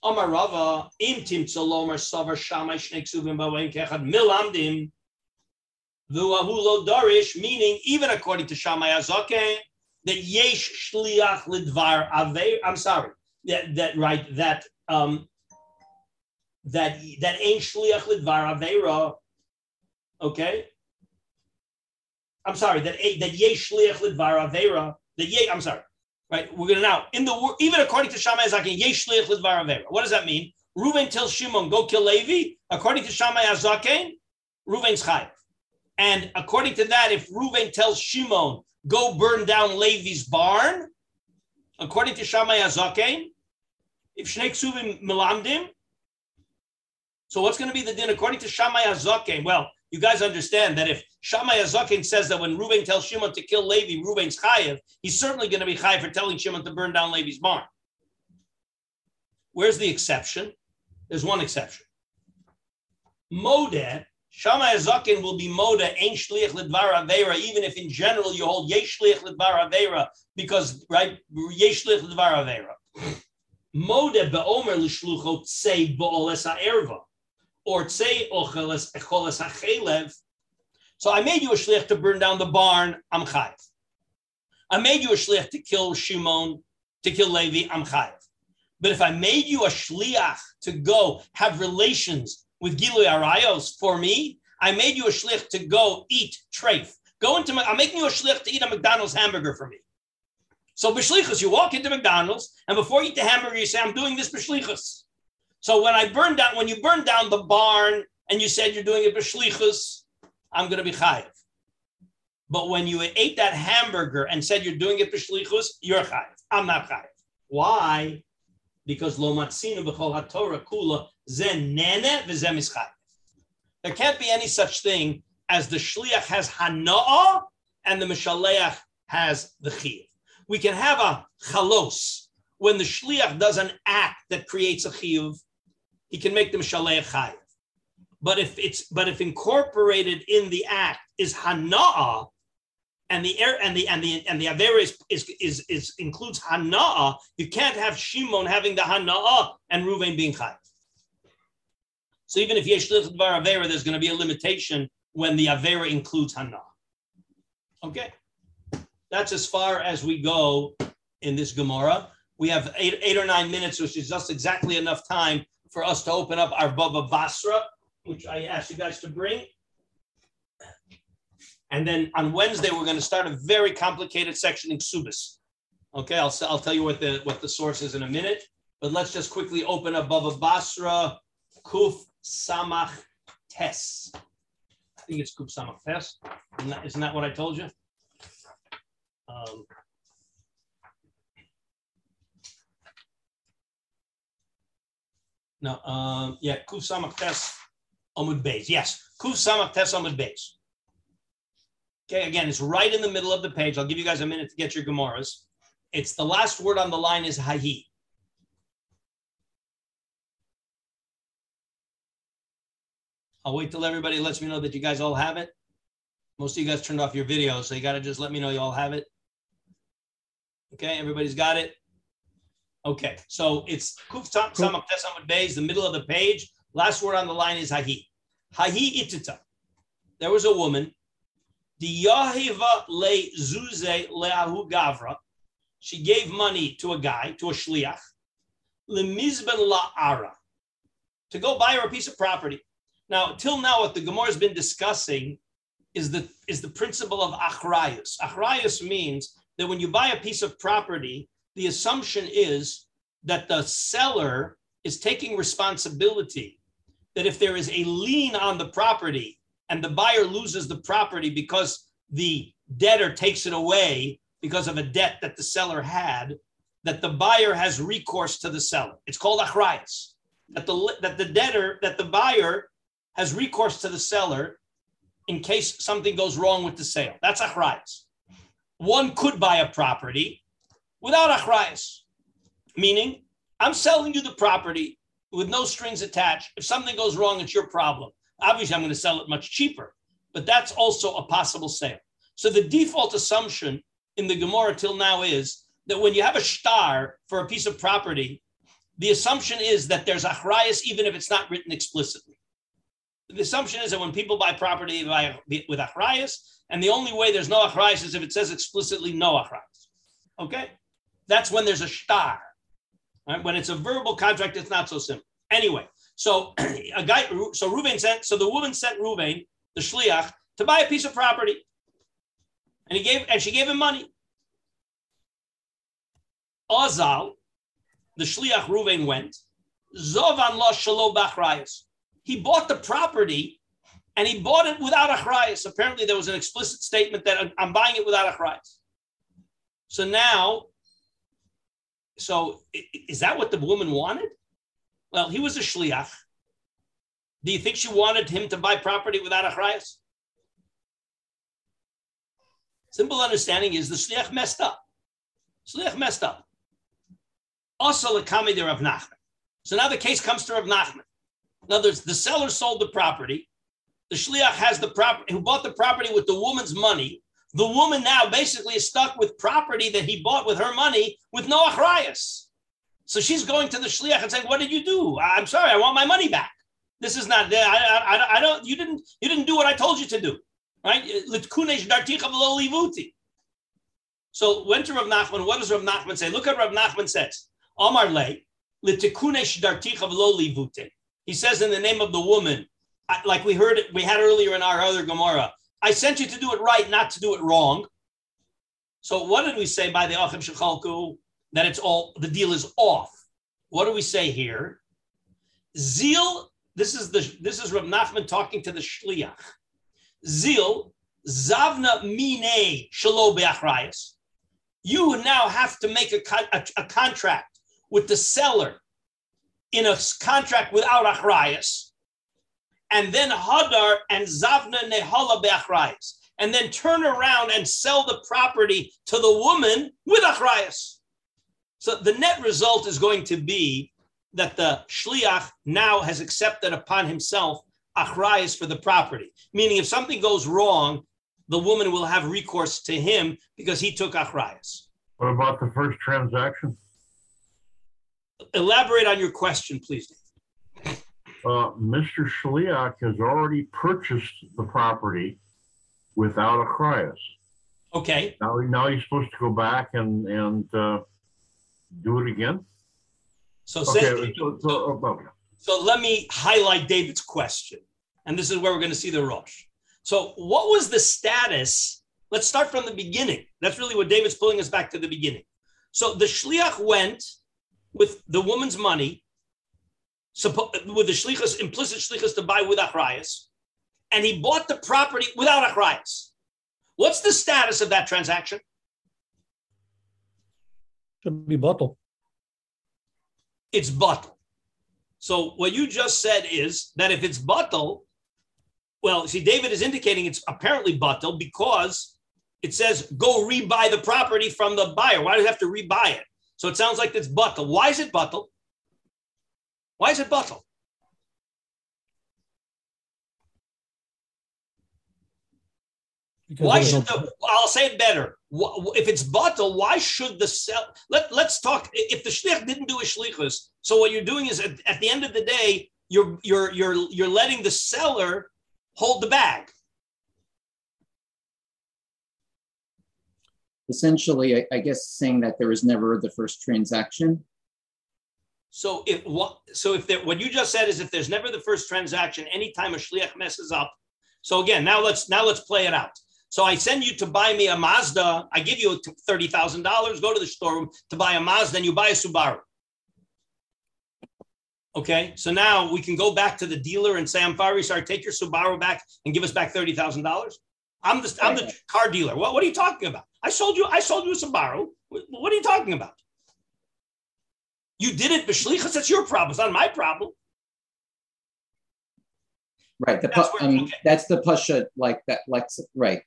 Amar Rava, im tim tzolomar savar shamai shnei ksuvim b'wain kechad milamdim V'ahulo darish, meaning even according to Shammai Azoke, that yesh shliach lidvar aver. I'm sorry, that that right that um that that ain't shliach lidvar avera. Okay. I'm sorry that that yesh shliach lidvar avera. That ye. I'm sorry. Right. We're gonna now in the even according to Shammai Hazaken yesh shliach lidvar. What does that mean? Reuven tells Shimon go kill Levi. According to Shammai Hazaken, Reuven's chayav. And according to that, if Reuven tells Shimon, go burn down Levi's barn, according to Shammai Hazaken, if Shnei Ksuvim Milamdim, so what's going to be the din according to Shammai Hazaken? Well, you guys understand that if Shammai Hazaken says that when Reuven tells Shimon to kill Levi, Reuven's chayiv, he's certainly going to be chayiv for telling Shimon to burn down Levi's barn. Where's the exception? There's one exception. Modeh Shammai Hazaken will be moda ein shliach lidvar avera, even if in general you hold yesh shliach lidvar avera, because right yesh shliach lidvar avera. Moda beomer l'shlucho tzei bo'oles ha'erva, or tzei ocheles echoles ha'chelev. So I made you a shliach to burn down the barn. I'm chayiv. I made you a shliach to kill Shimon, to kill Levi. I'm chayiv. But if I made you a shliach to go have relations with Gilui Arayos for me. I made you a shlich to go eat treif. Go into my, I'm making you a shlich to eat a McDonald's hamburger for me. So b'shlichus, you walk into McDonald's, and before you eat the hamburger, you say, "I'm doing this b'shlichus." So when I burn down, when you burn down the barn, and you said you're doing it b'shlichus, I'm going to be chayiv. But when you ate that hamburger and said you're doing it b'shlichus, you're chayiv. I'm not chayiv. Why? Because lo matzinu b'chol haTorah kula there can't be any such thing as the shliach has hana'ah and the mishaleach has the chiyuv. We can have a chalos when the shliach does an act that creates a chiyuv, he can make them mishaleach chayiv. But if it's but if incorporated in the act is hana'ah, and the air and the and the and the avera is, is is is includes hanaa, you can't have Shimon having the hanaa and Ruvain being chayv. So even if yesh dvar avera, there's going to be a limitation when the avera includes hanaa. Okay, that's as far as we go in this Gemara. We have eight eight or nine minutes, which is just exactly enough time for us to open up our Baba Basra, which I asked you guys to bring. And then on Wednesday, we're going to start a very complicated section in Subis. Okay, I'll, I'll tell you what the what the source is in a minute. But let's just quickly open up Baba Basra, Kuf Samach Tes. I think it's Kuf Samach Tes. Isn't that, isn't that what I told you? Um, no, um, yeah, Kuf Samach Tes Amud Beis. Yes, Kuf Samach Tes Amud Beis. Okay, again, it's right in the middle of the page. I'll give you guys a minute to get your Gemaras. It's the last word on the line is Hahi. I'll wait till everybody lets me know that you guys all have it. Most of you guys turned off your video, so you got to just let me know you all have it. Okay, everybody's got it. Okay, so it's Kuf Tam Tesamud Beis, the middle of the page. Last word on the line is Hahi. Hahi Itita. There was a woman the Yahiva le zuze leahu gavra. She gave money to a guy, to a shliach, lemizben la'ara, to go buy her a piece of property. Now, till now, what the Gemara has been discussing is the, is the principle of achrayus. Achrayus means that when you buy a piece of property, the assumption is that the seller is taking responsibility, that if there is a lien on the property, and the buyer loses the property because the debtor takes it away because of a debt that the seller had, that the buyer has recourse to the seller. It's called achrayas. That the that the debtor, that the buyer has recourse to the seller in case something goes wrong with the sale. That's achrayas. One could buy a property without achrayas, meaning I'm selling you the property with no strings attached. If something goes wrong, it's your problem. Obviously, I'm going to sell it much cheaper, but that's also a possible sale. So the default assumption in the Gemara till now is that when you have a star for a piece of property, the assumption is that there's achrayas even if it's not written explicitly. The assumption is that when people buy property by, with achrayas, and the only way there's no achrayas is if it says explicitly no achrayas. Okay, that's when there's a star. Right? When it's a verbal contract, it's not so simple. Anyway, so a guy, so Ruvain sent, so the woman sent Ruvain, the shliach, to buy a piece of property, and he gave, and she gave him money. Azal, the shliach Ruvain went. Zovan lo shalo b'achrayas. He bought the property, and he bought it without a achrayas. Apparently, there was an explicit statement that I'm buying it without a achrayas. So now, so is that what the woman wanted? Well, he was a shliach. Do you think she wanted him to buy property without achrayas? Simple understanding is the shliach messed up. Shliach messed up. Also, lekami de Rav Nachman. So now the case comes to Rav Nachman. In other words, the seller sold the property. The shliach has the property, who bought the property with the woman's money. The woman now basically is stuck with property that he bought with her money with no achrayas. So she's going to the shliach and saying, "What did you do? I'm sorry, I want my money back. This is not. I, I, I don't. You didn't. You didn't do what I told you to do, right? So went to Rav Nachman. What does Rav Nachman say? Look at Rav Nachman says. Amar le He says in the name of the woman, like we heard it, we had earlier in our other Gemara. I sent you to do it right, not to do it wrong. So what did we say by the Achim Shechalku? that it's all the deal is off. What do we say here? Zeal. This is the this is Rav Nachman talking to the shliach. Zeal zavna mine shalo beachrayas. You now have to make a, a, a, contract with the seller in a contract without achrayas, and then hadar and zavna nehala beachrayas, and then turn around and sell the property to the woman with achrayas. So the net result is going to be that the shliach now has accepted upon himself achrayas for the property. Meaning, if something goes wrong, the woman will have recourse to him because he took achrayas. What about the first transaction? Elaborate on your question, please. Uh, Mr. Shliach has already purchased the property without achrayas. Okay, Now, now he's supposed to go back and, and, uh, do it again? so Okay, say, so, so, oh, okay. so let me highlight David's question, and this is where we're going to see the Rosh. So, what was the status? Let's start from the beginning. That's really what David's pulling us back to the beginning. So the shliach went with the woman's money, with the shlichus, implicit shlichus to buy with achrayas, and he bought the property without achrayas. What's the status of that transaction? Should be bottle. It's bottle. So what you just said is that if it's bottle, well, see, David is indicating it's apparently bottle because it says go rebuy the property from the buyer. Why do you have to rebuy it? So it sounds like it's bottle. Why is it bottle? Why is it bottle? Because Why should the, I'll say it better. If it's bottle, why should the sell? Let, let's talk. If the shlich didn't do a shlichus, so what you're doing is at, at the end of the day, you're you're you're you're letting the seller hold the bag. Essentially, I, I guess saying that there was never the first transaction. So if what so if there, what you just said is if there's never the first transaction, anytime a shliach messes up. So again, now let's now let's play it out. So I send you to buy me a Mazda. I give you thirty thousand dollars. Go to the storeroom to buy a Mazda, and you buy a Subaru. Okay, so now we can go back to the dealer and say, "I'm sorry, sorry, take your Subaru back and give us back thirty thousand dollars." I'm the I'm the car dealer. What, what are you talking about? I sold you I sold you a Subaru. What, what are you talking about? You did it, b'shlichus. That's your problem. It's not my problem. Right. The That's pu- where- I mean, okay. that's the pasha like that. Like right.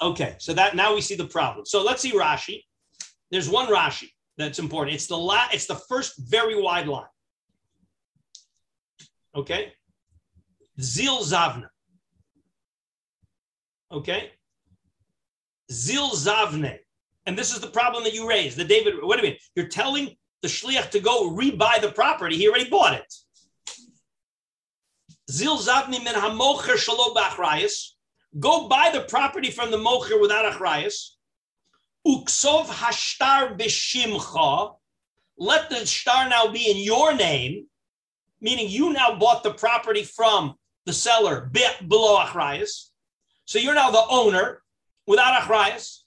Okay, so that now we see the problem. So let's see Rashi. There's one Rashi that's important. It's the la- It's the first very wide line. Okay, Zil Zavna. Okay, Zil Zavne, and this is the problem that you raised. The David. what do you mean? You're telling the shliach to go rebuy the property. He already bought it. Zil Zavni min hamocher shalo b'achrayis go buy the property from the mocher without achrayas. Uksov hashtar b'shimcha. Let the star now be in your name, meaning you now bought the property from the seller be- below achrayas. So you're now the owner without achrayas.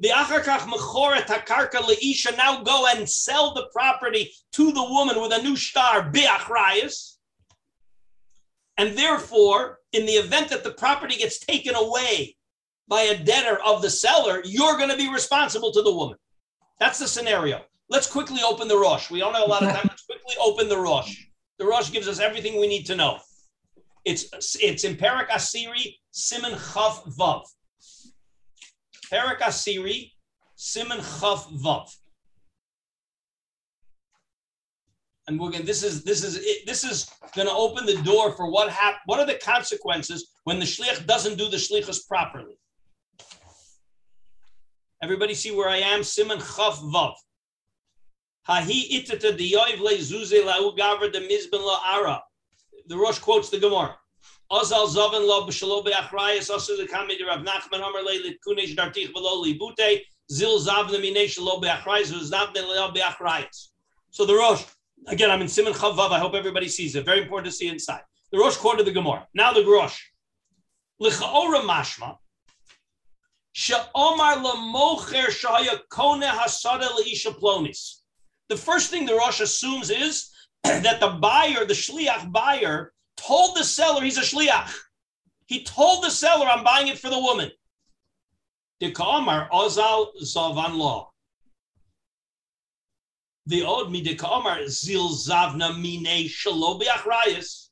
The acharkach mechoret hakarka leisha now go and sell the property to the woman with a new star be'achrayas. And therefore, in the event that the property gets taken away by a debtor of the seller, you're going to be responsible to the woman. That's the scenario. Let's quickly open the Rosh. We don't have a lot of time. Let's quickly open the Rosh. The Rosh gives us everything we need to know. It's it's in Perak Asiri, Simon Chav Vav. Perak Asiri, Simon Chav Vav. and we're going. This is this is it, this is going to open the door for what hap- What are the consequences when the shliach doesn't do the shlichus properly? Everybody see where I am? Simon Chav Vav. Hahi itata diyoiv le zuze lau gavra de mizben la ara. The Rosh quotes the Gemara. Ozal zaven lo b'shalo be'achrayas also the kami de Rav Nachman Amar le litkunesh dartich v'lo libute zil zavne minei shalo be'achrayas v'znavne lo be'achrayas. So the Rosh Again, I'm in Simon Chavav. I hope everybody sees it. Very important to see inside. The Rosh quoted the Gemara. Now the Rosh. L'chaora mashma. She'omar l'mocher shaya kone hasada leisha plonis. The first thing the Rosh assumes is that the buyer, the shliach buyer, told the seller he's a shliach. He told the seller, I'm buying it for the woman. Dika'omar ozal zavan law the od midikomar zil zavna mine shalo be'achrayas.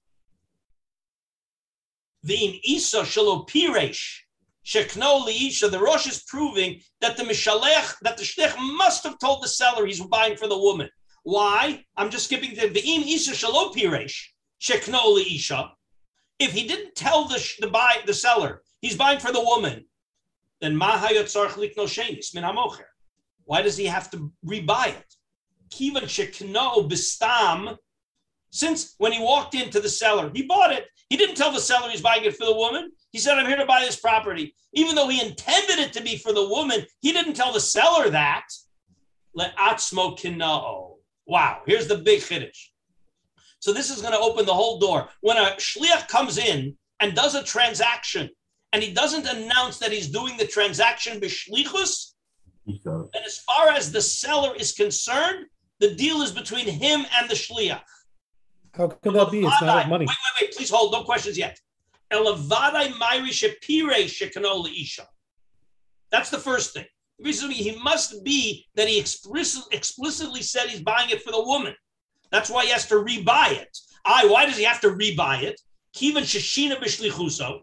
V'in isa shalo piresh shekno liisha. The Rosh is proving that the mishalech, that the shtech must have told the seller he's buying for the woman. Why? I'm just skipping to v'im isa shalo piresh shekno liisha. If he didn't tell the the buy the seller he's buying for the woman, then. Why does he have to rebuy it? Kivan shekno bistam. Since when he walked into the seller, he bought it. He didn't tell the seller he's buying it for the woman. He said, I'm here to buy this property. Even though he intended it to be for the woman, he didn't tell the seller that. Let atzmo kinao. Wow, here's the big chiddush. So this is going to open the whole door. When a shliach comes in and does a transaction, and he doesn't announce that he's doing the transaction b'shlichus, and as far as the seller is concerned, the deal is between him and the shliach. How could that be? It's not money. Wait, wait, wait. Please hold. No questions yet. That's the first thing. The reason he must be that he explicitly said he's buying it for the woman. That's why he has to rebuy it. I, why does he have to rebuy it? Kivan shashina b'shlichuso.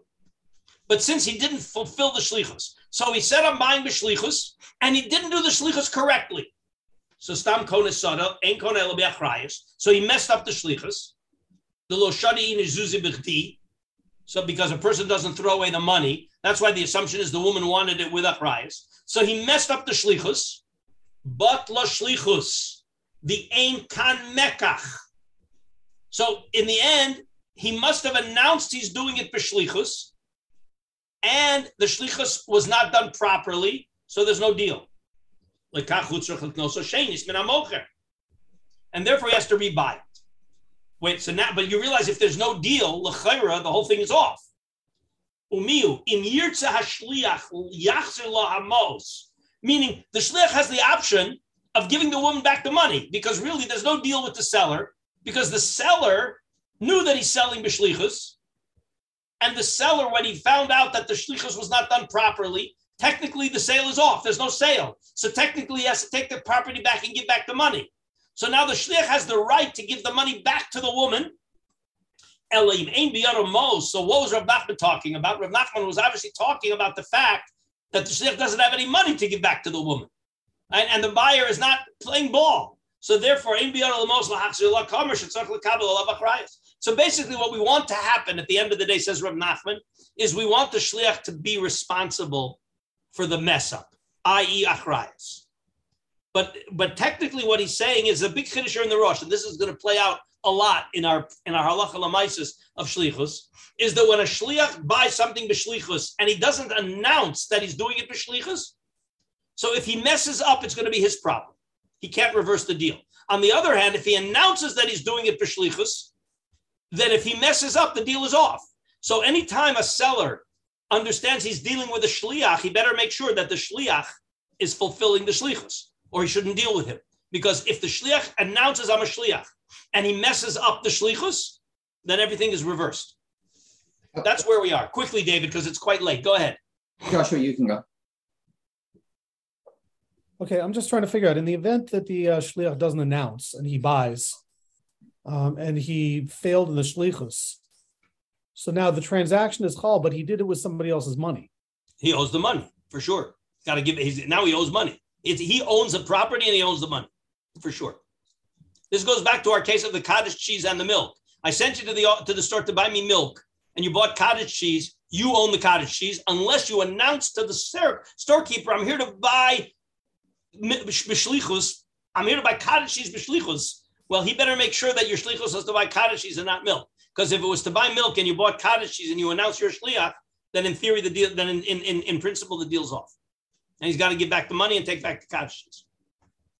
But since he didn't fulfill the shlichus, so he said I'm buying b'shlichus, and he didn't do the shlichus correctly. So stam kona sada, ein So he messed up the shlichus. The lo shadi in zuzi So because a person doesn't throw away the money, that's why the assumption is the woman wanted it with achrayas. So he messed up the shlichus, but la shlichus the Ein Kan Mekach. So in the end, he must have announced he's doing it b'shlichus, and the shlichus was not done properly, so there's no deal. And therefore he has to rebuy it. Wait, so now, but you realize if there's no deal, the whole thing is off. Meaning the shliach has the option of giving the woman back the money because really there's no deal with the seller because the seller knew that he's selling b'shlichus, and the seller, when he found out that the shlichus was not done properly, technically the sale is off. There's no sale, so technically he has to take the property back and give back the money. So now the shlich has the right to give the money back to the woman. So what was Rav Nachman talking about? Rav Nachman was obviously talking about the fact that the shlich doesn't have any money to give back to the woman and, the buyer is not playing ball. So therefore, so basically, what we want to happen at the end of the day, says Rav Nachman, is we want the shliach to be responsible for the mess up, i.e., achrayas. But but technically, what he's saying is a big chiddush in the Rosh, and this is going to play out a lot in our in our halacha lamaisis of shlichus, is that when a shliach buys something b'shlichus and he doesn't announce that he's doing it b'shlichus, so if he messes up, it's going to be his problem. He can't reverse the deal. On the other hand, if he announces that he's doing it for shlichus, then if he messes up, the deal is off. So anytime a seller understands he's dealing with a shliach, he better make sure that the shliach is fulfilling the shlichus, or he shouldn't deal with him. Because if the shliach announces I'm a shliach and he messes up the shlichus, then everything is reversed. That's where we are. Quickly, David, because it's quite late. Go ahead. Joshua, you can go. Okay, I'm just trying to figure out in the event that the uh, shliach doesn't announce and he buys, um, and he failed in the shlichus. So now the transaction is called, but he did it with somebody else's money. He owes the money for sure. Got to give it. Now he owes money. It's, he owns the property and he owns the money for sure. This goes back to our case of the cottage cheese and the milk. I sent you to the to the store to buy me milk, and you bought cottage cheese. You own the cottage cheese unless you announce to the storekeeper, "I'm here to buy b'shlichus, I'm here to buy cheese b'shlichus. Well, he better make sure that your shlichus has to buy cheese and not milk. Because if it was to buy milk and you bought cottage cheese and you announce your shliach, then in theory, the deal, then in, in, in principle, the deal's off. And he's got to give back the money and take back the cheese.